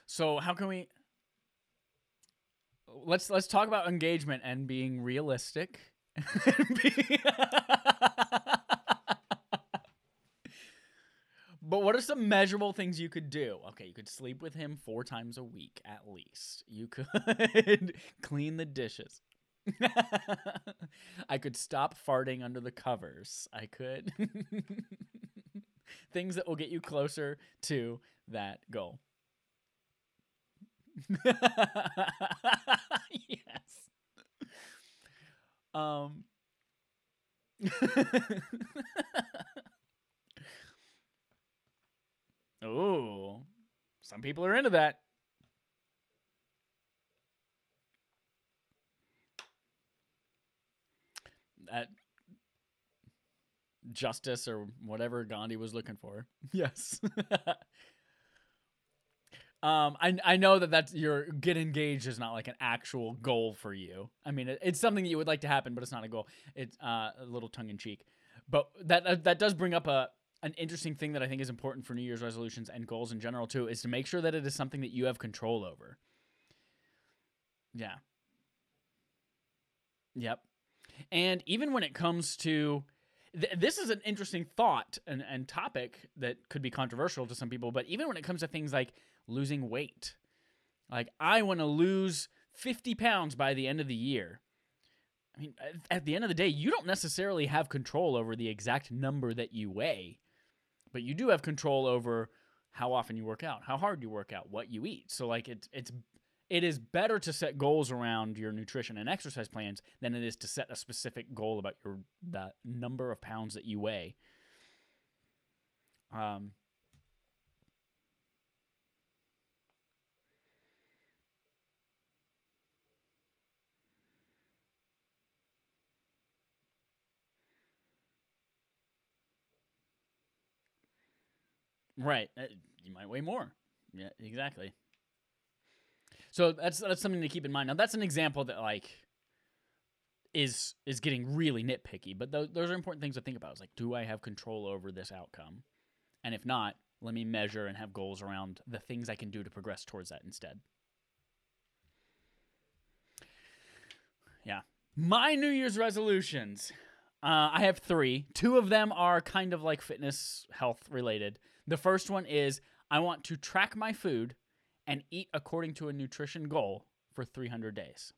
so, how can we Let's let's talk about engagement and being realistic. But what are some measurable things you could do? Okay, you could sleep with him four times a week at least. You could clean the dishes. I could stop farting under the covers. I could. things that will get you closer to that goal. yes. Um Oh, some people are into that. That justice or whatever Gandhi was looking for. Yes. um, I I know that that's your get engaged is not like an actual goal for you. I mean, it, it's something that you would like to happen, but it's not a goal. It's uh, a little tongue in cheek. But that that does bring up a an interesting thing that I think is important for New Year's resolutions and goals in general too is to make sure that it is something that you have control over. Yeah. Yep. And even when it comes to th- this is an interesting thought and, and topic that could be controversial to some people, but even when it comes to things like losing weight, like I want to lose 50 pounds by the end of the year. I mean, at the end of the day, you don't necessarily have control over the exact number that you weigh but you do have control over how often you work out, how hard you work out, what you eat. So like it's it's it is better to set goals around your nutrition and exercise plans than it is to set a specific goal about your the number of pounds that you weigh. Um, Right. Uh, you might weigh more. Yeah, exactly. So that's that's something to keep in mind. Now that's an example that like is is getting really nitpicky, but those those are important things to think about. It's like, do I have control over this outcome? And if not, let me measure and have goals around the things I can do to progress towards that instead. Yeah. My New Year's resolutions. Uh, I have three. Two of them are kind of like fitness, health related. The first one is I want to track my food and eat according to a nutrition goal for 300 days.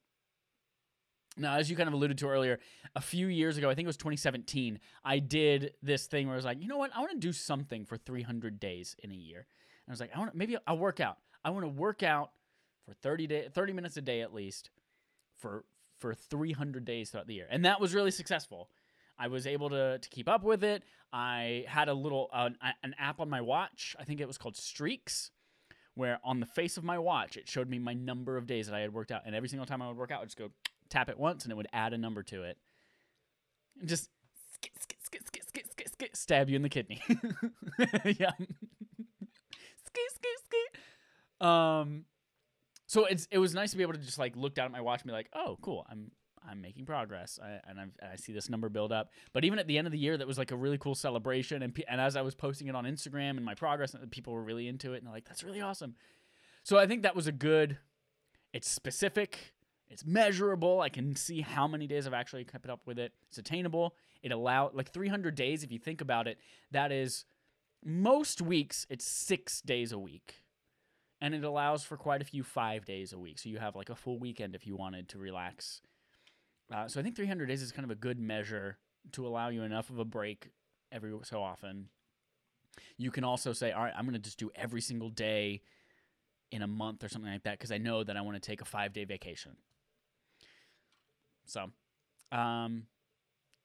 Now, as you kind of alluded to earlier, a few years ago, I think it was 2017, I did this thing where I was like, you know what? I want to do something for 300 days in a year. And I was like, I want to, maybe I'll work out. I want to work out for 30 day, 30 minutes a day at least for for 300 days throughout the year. And that was really successful. I was able to, to keep up with it. I had a little uh, an app on my watch. I think it was called Streaks, where on the face of my watch it showed me my number of days that I had worked out, and every single time I would work out, I'd just go tap it once, and it would add a number to it, and just skit, skit, skit, skit, skit, skit, skit, stab you in the kidney. yeah, skit, skit, skit. Um, so it's it was nice to be able to just like look down at my watch and be like, oh, cool, I'm I'm making progress, I, and I've, i see this number build up. But even at the end of the year, that was like a really cool celebration. And and as I was posting it on Instagram and my progress, people were really into it, and they're like, "That's really awesome." So I think that was a good. It's specific. It's measurable. I can see how many days I've actually kept up with it. It's attainable. It allow like 300 days. If you think about it, that is most weeks. It's six days a week and it allows for quite a few five days a week. So you have like a full weekend if you wanted to relax uh, so I think 300 days is kind of a good measure to allow you enough of a break every so often. You can also say, all right, I'm going to just do every single day in a month or something like that because I know that I want to take a five day vacation. So, um,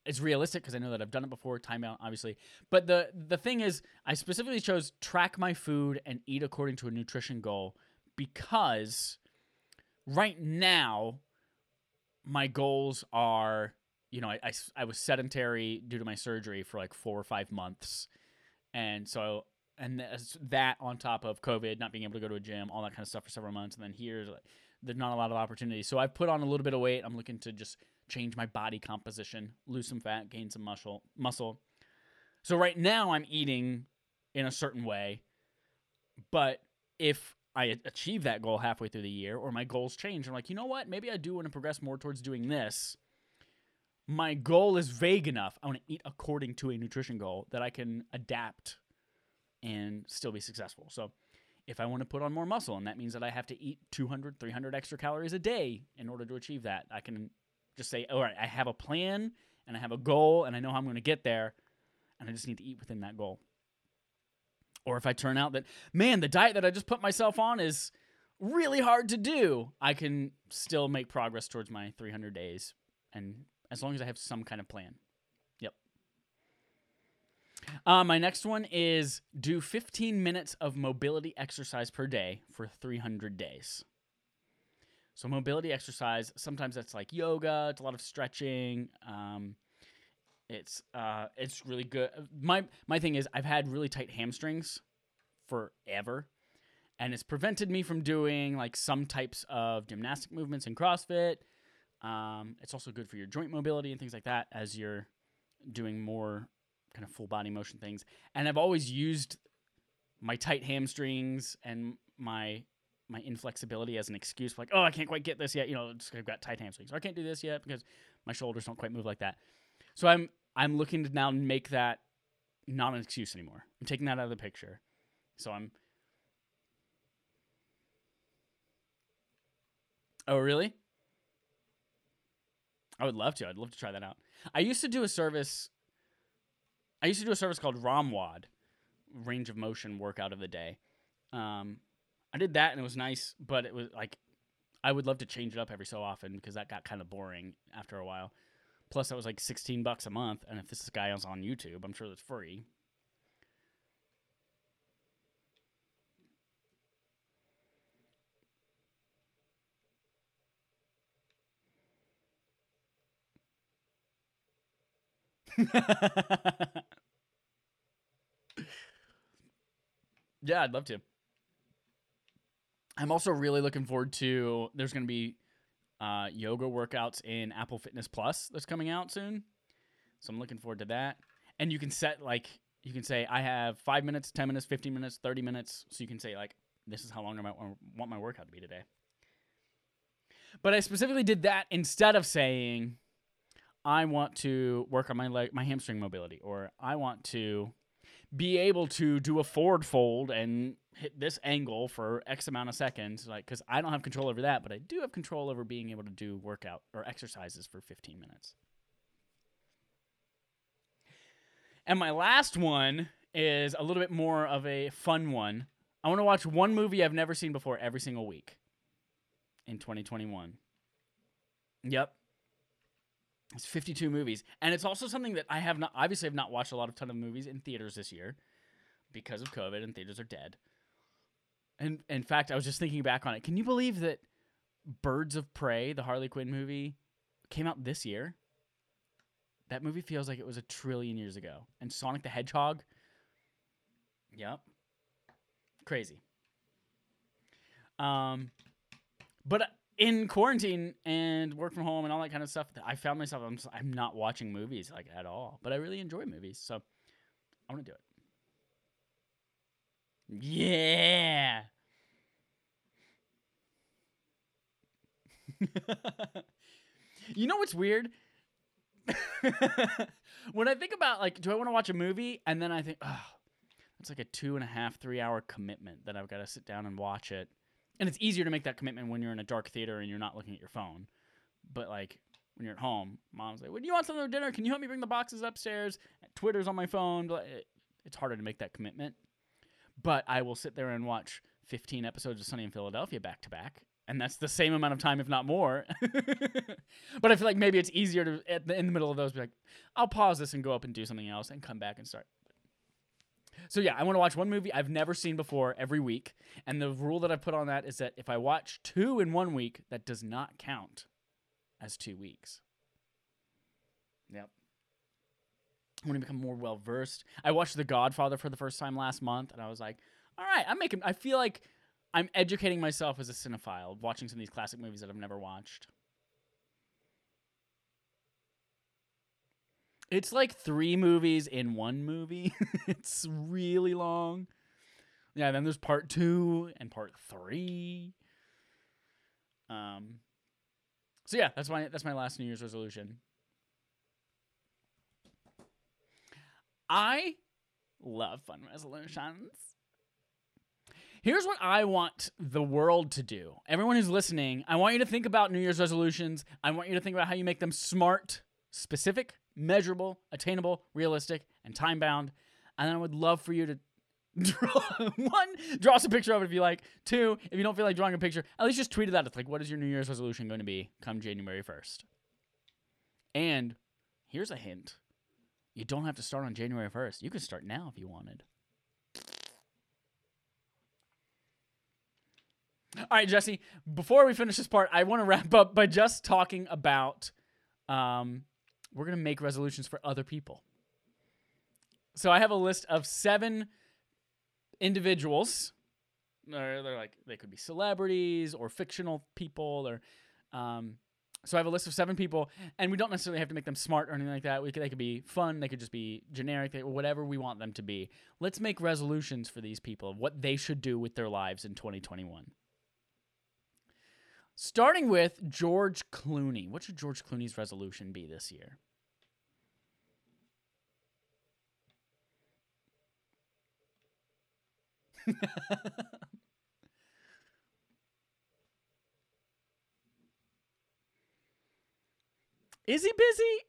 it's realistic because I know that I've done it before. Time out, obviously, but the the thing is, I specifically chose track my food and eat according to a nutrition goal because right now my goals are you know I, I, I, was sedentary due to my surgery for like four or five months and so and that on top of COVID, not being able to go to a gym, all that kind of stuff for several months, and then here's like, there's not a lot of opportunity. So I've put on a little bit of weight. I'm looking to just change my body composition, lose some fat, gain some muscle. Muscle. So right now I'm eating in a certain way, but if I achieve that goal halfway through the year, or my goals change, I'm like, you know what? Maybe I do want to progress more towards doing this. My goal is vague enough. I want to eat according to a nutrition goal that I can adapt and still be successful. So if I want to put on more muscle and that means that I have to eat 200, 300 extra calories a day in order to achieve that, I can just say, all right, I have a plan and I have a goal and I know how I'm going to get there and I just need to eat within that goal. Or if I turn out that, man, the diet that I just put myself on is really hard to do, I can still make progress towards my 300 days. And as long as I have some kind of plan. Yep. Uh, my next one is do 15 minutes of mobility exercise per day for 300 days. So mobility exercise, sometimes that's like yoga. It's a lot of stretching. Um, it's uh, it's really good. My my thing is I've had really tight hamstrings forever, and it's prevented me from doing like some types of gymnastic movements in CrossFit. Um, it's also good for your joint mobility and things like that as you're doing more kind of full body motion things. And I've always used my tight hamstrings and my my inflexibility as an excuse for like, oh, I can't quite get this yet. You know, I've got tight hamstrings. Or I can't do this yet because my shoulders don't quite move like that. So I'm I'm looking to now make that not an excuse anymore. I'm taking that out of the picture. So I'm Oh, really? I would love to. I'd love to try that out. I used to do a service I used to do a service called ROMWOD, range of motion workout of the day. Um, I did that and it was nice, but it was like I would love to change it up every so often because that got kind of boring after a while. Plus, that was like 16 bucks a month, and if this guy is on YouTube, I'm sure it's free. yeah, I'd love to. I'm also really looking forward to. There's going to be uh, yoga workouts in Apple Fitness Plus that's coming out soon, so I'm looking forward to that. And you can set like you can say I have five minutes, ten minutes, fifteen minutes, thirty minutes. So you can say like this is how long I want my workout to be today. But I specifically did that instead of saying I want to work on my leg, my hamstring mobility, or I want to be able to do a forward fold and hit this angle for X amount of seconds. Like, because I don't have control over that, but I do have control over being able to do workout or exercises for 15 minutes. And my last one is a little bit more of a fun one. I want to watch one movie I've never seen before every single week in 2021. Yep. It's 52 movies. And it's also something that I have not obviously have not watched a lot of ton of movies in theaters this year because of COVID and theaters are dead. And in fact, I was just thinking back on it. Can you believe that Birds of Prey, the Harley Quinn movie, came out this year? That movie feels like it was a trillion years ago. And Sonic the Hedgehog, yep. Crazy. Um but in quarantine and work from home and all that kind of stuff, I found myself I'm I'm not watching movies like at all, but I really enjoy movies, so I want to do it. Yeah. you know what's weird? when I think about like, do I want to watch a movie? And then I think, oh, it's like a two and a half, three hour commitment that I've got to sit down and watch it and it's easier to make that commitment when you're in a dark theater and you're not looking at your phone. But like when you're at home, mom's like, "Would you want something for dinner? Can you help me bring the boxes upstairs?" Twitter's on my phone. Eh, it's harder to make that commitment. But I will sit there and watch 15 episodes of Sunny in Philadelphia back to back, and that's the same amount of time, if not more. but I feel like maybe it's easier to the, in the middle of those be like, I'll pause this and go up and do something else and come back and start. So yeah, I want to watch one movie I've never seen before every week, and the rule that I put on that is that if I watch two in one week, that does not count as two weeks. Yep. I want to become more well versed. I watched The Godfather for the first time last month, and I was like, all right, I'm making. I feel like I'm educating myself as a cinephile, watching some of these classic movies that I've never watched. It's like three movies in one movie. it's really long. Yeah, then there's part two and part three. Um. So yeah, that's my that's my last New Year's resolution. I love fun resolutions. Here's what I want the world to do. Everyone who's listening, I want you to think about New Year's resolutions. I want you to think about how you make them smart, specific, measurable, attainable, realistic, and time bound. And then I would love for you to draw one, draw us a picture of it if you like. Two, if you don't feel like drawing a picture, at least just tweet it out. It's like, what is your New Year's resolution going to be come January 1st? And here's a hint you don't have to start on January 1st. You can start now if you wanted. All right, Jesse, before we finish this part, I want to wrap up by just talking about um, we're going to make resolutions for other people. So I have a list of seven individuals. They're like, they could be celebrities or fictional people or um, so I have a list of seven people, and we don't necessarily have to make them smart or anything like that. We could, they could be fun, they could just be generic, or whatever we want them to be. Let's make resolutions for these people of what they should do with their lives in 2021. Starting with George Clooney. What should George Clooney's resolution be this year? Is he busy?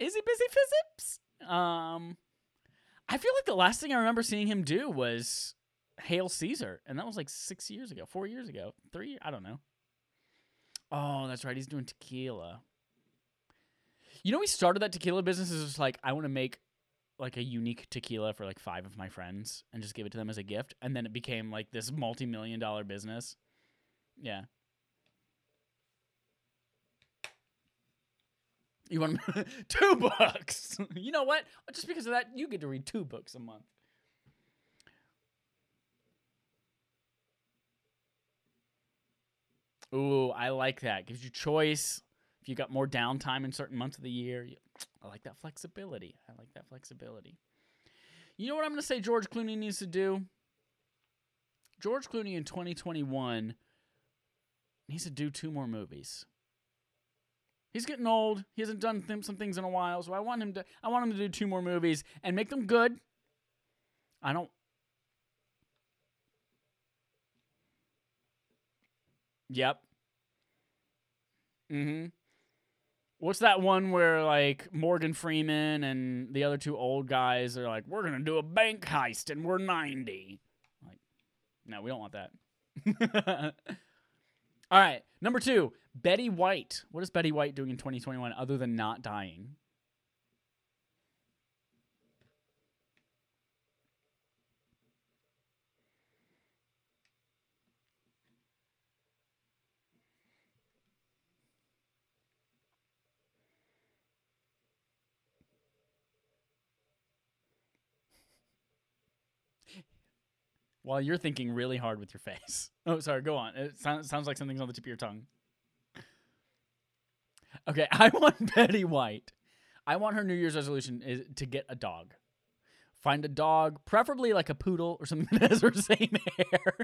Is he busy physics? Um, I feel like the last thing I remember seeing him do was Hail Caesar, and that was like six years ago, four years ago, three. I don't know. Oh, that's right. He's doing tequila. You know, he started that tequila business as just like I want to make like a unique tequila for like five of my friends and just give it to them as a gift, and then it became like this multi-million dollar business. Yeah, You want two books? you know what? Just because of that, you get to read two books a month. Ooh, I like that. Gives you choice. If you got more downtime in certain months of the year, you, I like that flexibility. I like that flexibility. You know what I'm going to say George Clooney needs to do? George Clooney in 2021 needs to do two more movies. He's getting old. He hasn't done th- some things in a while, so I want him to. I want him to do two more movies and make them good. I don't. Yep. Mm-hmm. What's that one where like Morgan Freeman and the other two old guys are like, "We're gonna do a bank heist and we're 90." Like, no, we don't want that. All right, number two, Betty White. What is Betty White doing in 2021 other than not dying? while you're thinking really hard with your face. Oh, sorry, go on. It sounds, sounds like something's on the tip of your tongue. Okay, I want Betty White. I want her New Year's resolution is to get a dog. Find a dog, preferably like a poodle or something that has her same hair.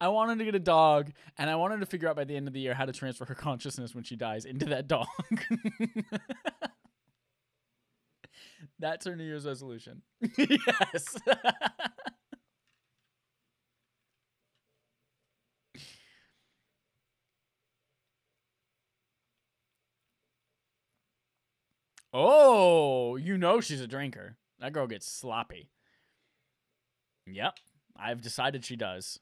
I want her to get a dog, and I want her to figure out by the end of the year how to transfer her consciousness when she dies into that dog. That's her New Year's resolution. yes. oh, you know she's a drinker. That girl gets sloppy. Yep. I've decided she does.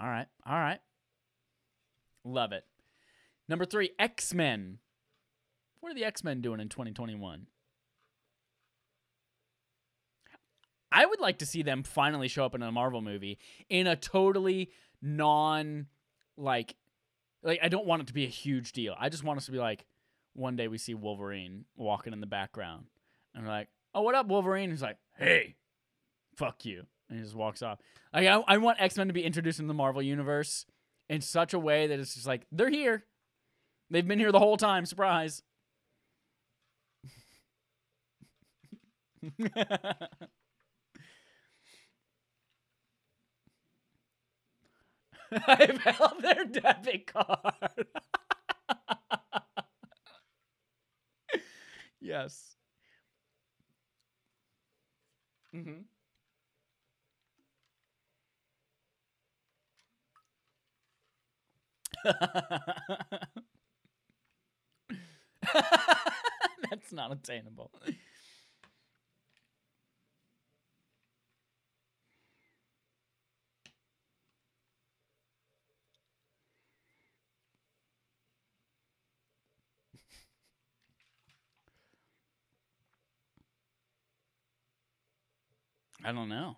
All right. All right. Love it. Number three, X Men. What are the X Men doing in 2021? I would like to see them finally show up in a Marvel movie in a totally non like like I don't want it to be a huge deal. I just want us to be like one day we see Wolverine walking in the background and we're like, "Oh, what up, Wolverine?" He's like, "Hey, fuck you," and he just walks off. Like I, I want X Men to be introduced in the Marvel universe in such a way that it's just like they're here, they've been here the whole time. Surprise. I've held their debit card. yes. Mm-hmm. That's not attainable. I don't know.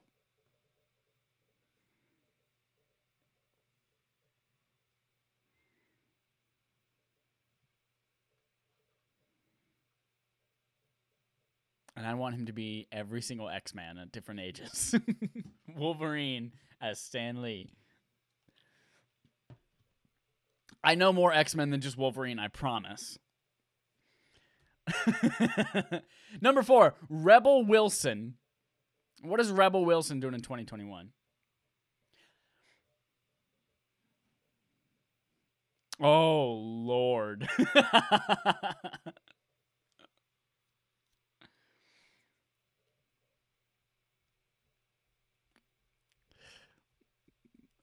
And I want him to be every single X Man at different ages. Wolverine as Stan Lee. I know more X Men than just Wolverine, I promise. Number four, Rebel Wilson. What is Rebel Wilson doing in 2021? Oh, Lord.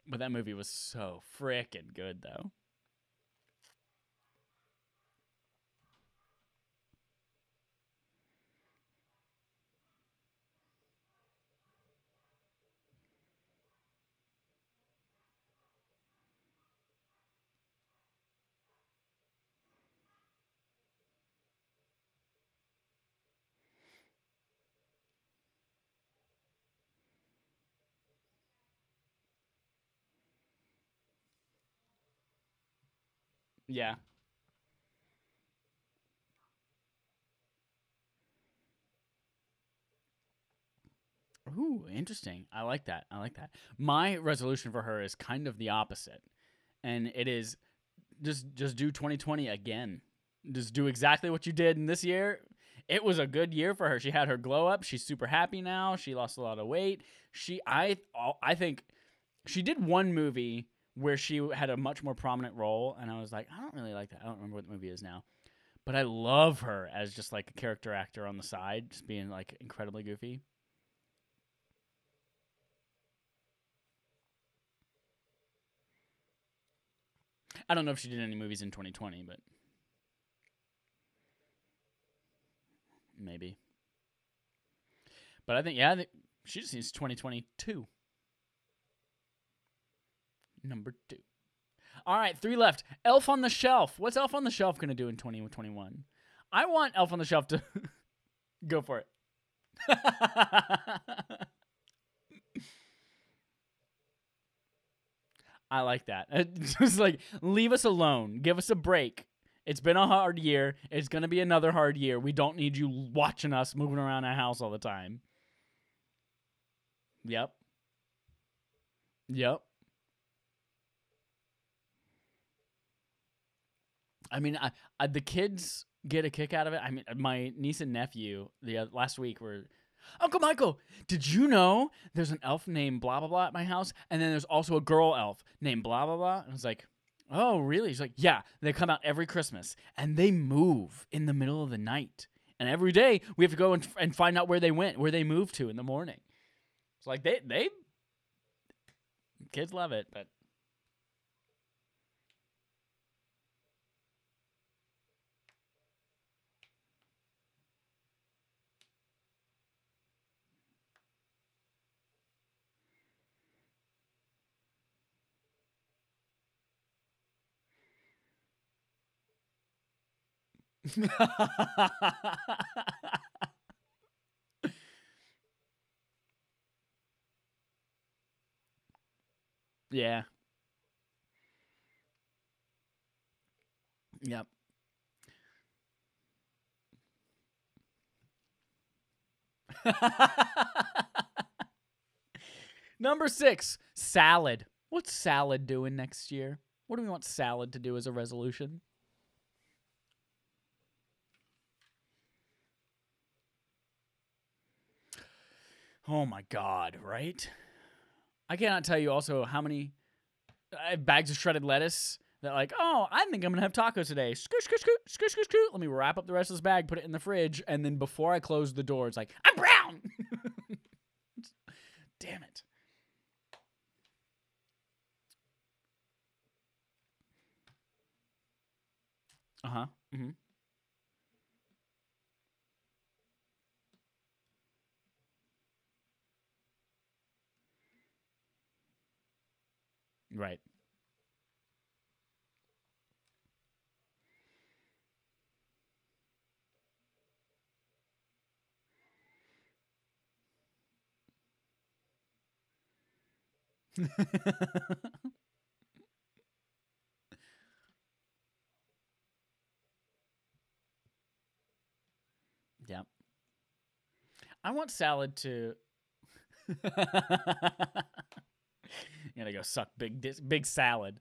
but that movie was so freaking good, though. Yeah. Ooh, interesting. I like that. I like that. My resolution for her is kind of the opposite. And it is just just do 2020 again. Just do exactly what you did in this year. It was a good year for her. She had her glow up. She's super happy now. She lost a lot of weight. She I I think she did one movie where she had a much more prominent role, and I was like, I don't really like that. I don't remember what the movie is now, but I love her as just like a character actor on the side, just being like incredibly goofy. I don't know if she did any movies in 2020, but maybe. But I think yeah, i she just needs 2022 number two. All right, three left. Elf on the Shelf. What's Elf on the Shelf going to do in 2021? I want Elf on the Shelf to go for it. I like that. Just like leave us alone. Give us a break. It's been a hard year. It's going to be another hard year. We don't need you watching us moving around our house all the time. Yep. Yep. I mean, I, I, the kids get a kick out of it. I mean, my niece and nephew the uh, last week were, Uncle Michael, did you know there's an elf named blah blah blah at my house, and then there's also a girl elf named blah blah blah? And I was like, oh really? He's like, yeah. They come out every Christmas, and they move in the middle of the night, and every day we have to go and, and find out where they went, where they moved to in the morning. It's like they they kids love it, but yeah. Yep. Number six, salad. What's salad doing next year? What do we want salad to do as a resolution? Oh my god, right? I cannot tell you also how many I have bags of shredded lettuce that like, oh, I think I'm gonna have tacos today. Scoot, scoot, scoot, scoot, scoot, scoot. Let me wrap up the rest of this bag, put it in the fridge, and then before I close the door, it's like, I'm brown. Damn it. Uh huh. Mm-hmm. Right. yeah. I want salad to. you gotta go suck big big salad.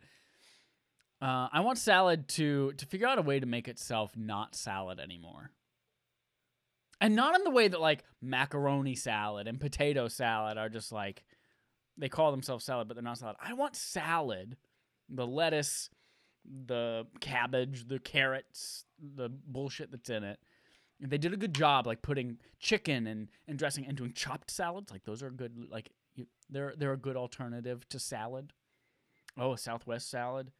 Uh, I want salad to to figure out a way to make itself not salad anymore, and not in the way that like macaroni salad and potato salad are just like they call themselves salad, but they're not salad. I want salad, the lettuce, the cabbage, the carrots, the bullshit that's in it. They did a good job, like putting chicken and, and dressing and doing chopped salads. Like those are good. Like they're they're a good alternative to salad. Oh, a Southwest salad.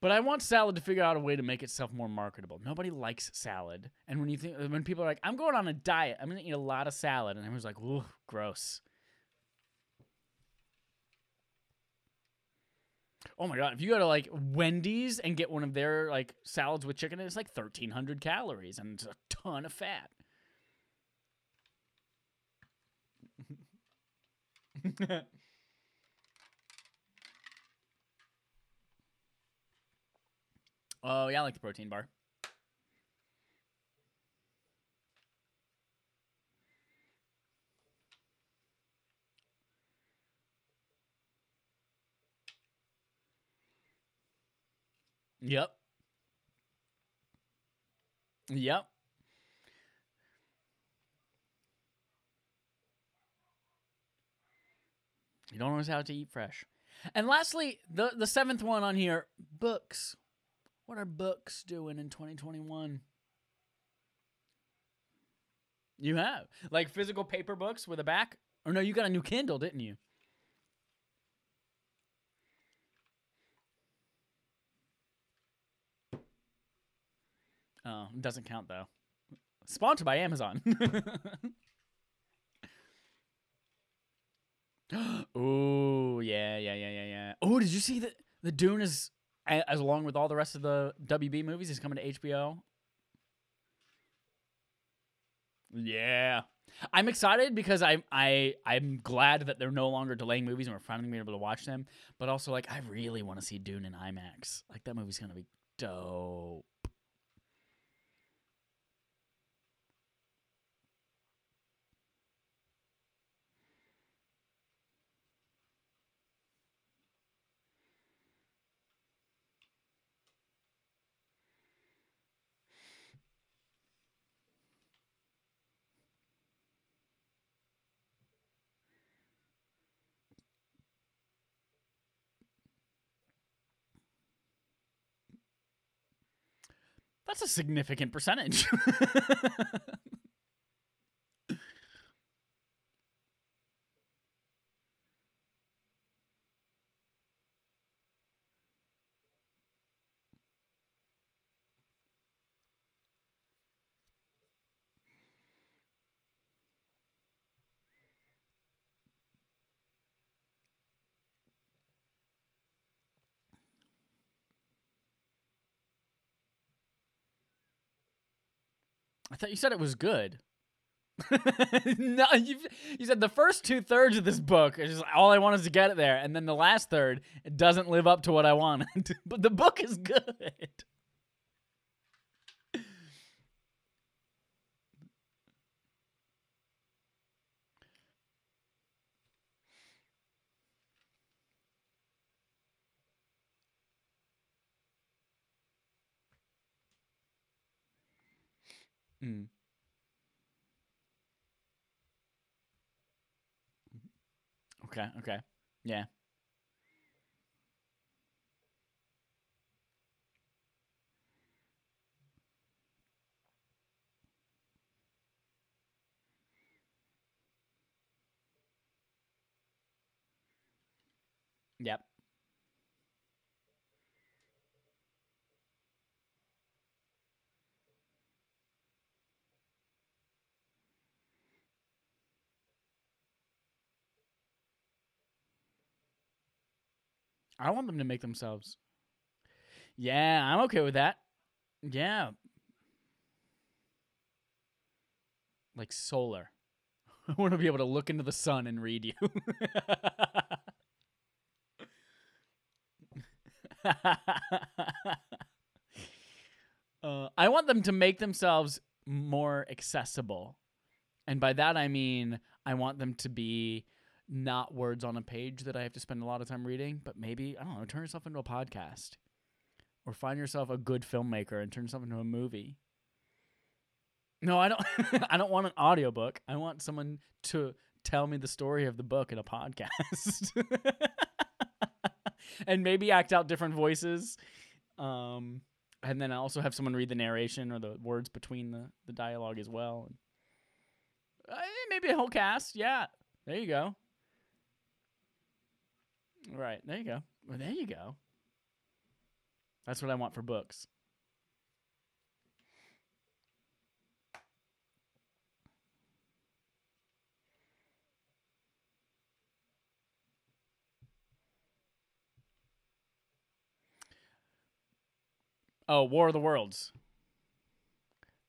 But I want salad to figure out a way to make itself more marketable. Nobody likes salad, and when you think when people are like, "I'm going on a diet, I'm gonna eat a lot of salad," and everyone's like, "Ooh, gross." Oh my god! If you go to like Wendy's and get one of their like salads with chicken, it's like thirteen hundred calories and it's a ton of fat. oh yeah, I like the protein bar. Yep. Yep. You don't always have to eat fresh. And lastly, the the seventh one on here, books. What are books doing in 2021? You have like physical paper books with a back, or no? You got a new Kindle, didn't you? Oh, doesn't count though. Sponsored by Amazon. oh yeah, yeah, yeah, yeah, yeah. Oh, did you see that the Dune is as along with all the rest of the WB movies is coming to HBO? Yeah. I'm excited because I I I'm glad that they're no longer delaying movies and we're finally being able to watch them. But also like I really want to see Dune in IMAX. Like that movie's gonna be dope. That's a significant percentage. I thought you said it was good. no, you you said the first two thirds of this book is just all I want is to get it there, and then the last third it doesn't live up to what I wanted. but the book is good. Mm. Okay, okay. Yeah. Yep. I want them to make themselves. Yeah, I'm okay with that. Yeah. Like solar. I want to be able to look into the sun and read you. uh, I want them to make themselves more accessible. And by that I mean I want them to be not words on a page that I have to spend a lot of time reading, but maybe, I don't know, turn yourself into a podcast or find yourself a good filmmaker and turn yourself into a movie. No, I don't I don't want an audiobook. I want someone to tell me the story of the book in a podcast. and maybe act out different voices. Um and then I also have someone read the narration or the words between the, the dialogue as well. Uh, maybe a whole cast. Yeah. There you go. Right. There you go. Well, there you go. That's what I want for books. Oh, War of the Worlds.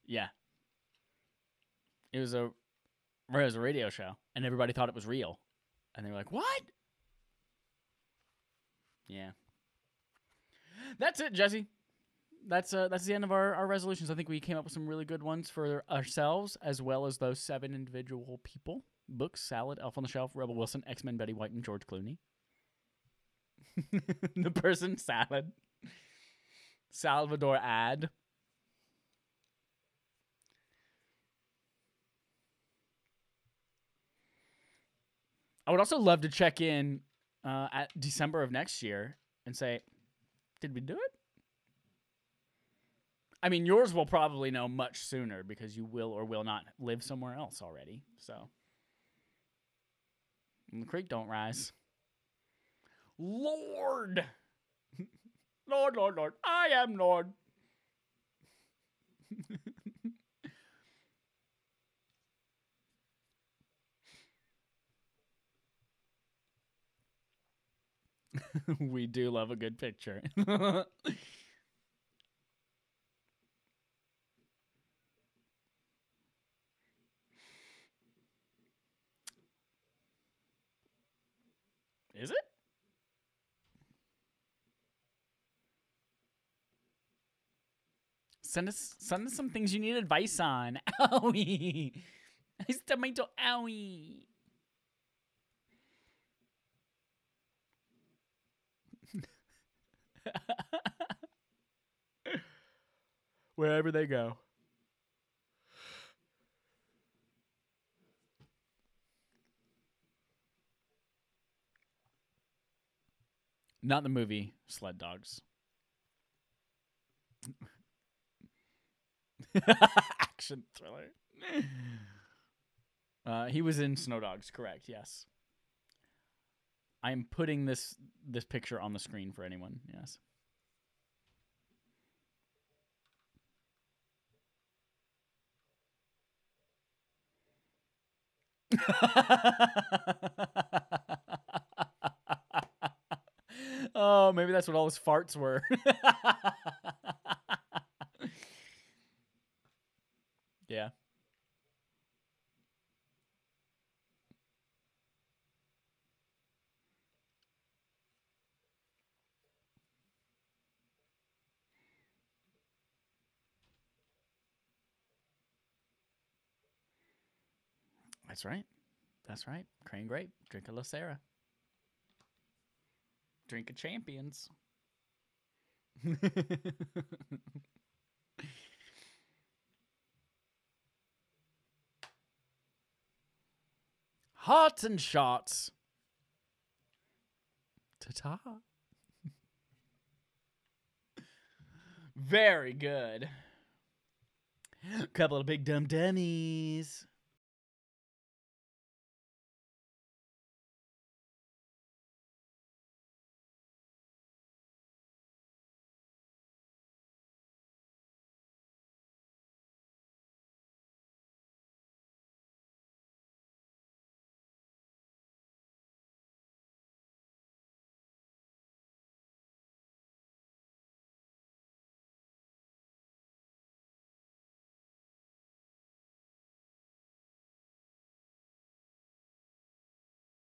Yeah. It was a it was a radio show and everybody thought it was real. And they were like, "What?" Yeah. That's it, Jesse. That's uh that's the end of our, our resolutions. I think we came up with some really good ones for ourselves as well as those seven individual people. Books, Salad, Elf on the Shelf, Rebel Wilson, X Men, Betty White, and George Clooney. the person, Salad. Salvador Ad. I would also love to check in uh, at December of next year and say, did we do it? I mean, yours will probably know much sooner because you will or will not live somewhere else already. So, and the creek don't rise. Lord, Lord, Lord, Lord, I am Lord. we do love a good picture. Is it? Send us send us some things you need advice on. Owie. It's tomato owie. Wherever they go. Not the movie Sled Dogs. Action thriller. Uh, he was in Snow Dogs, correct? Yes. I'm putting this this picture on the screen for anyone. Yes. oh, maybe that's what all his farts were. yeah. That's right. That's right. Cran-Grape. Drink a Lacera. Drink a champions. Hearts and shots. Ta ta. Very good. Couple of big dumb dummies.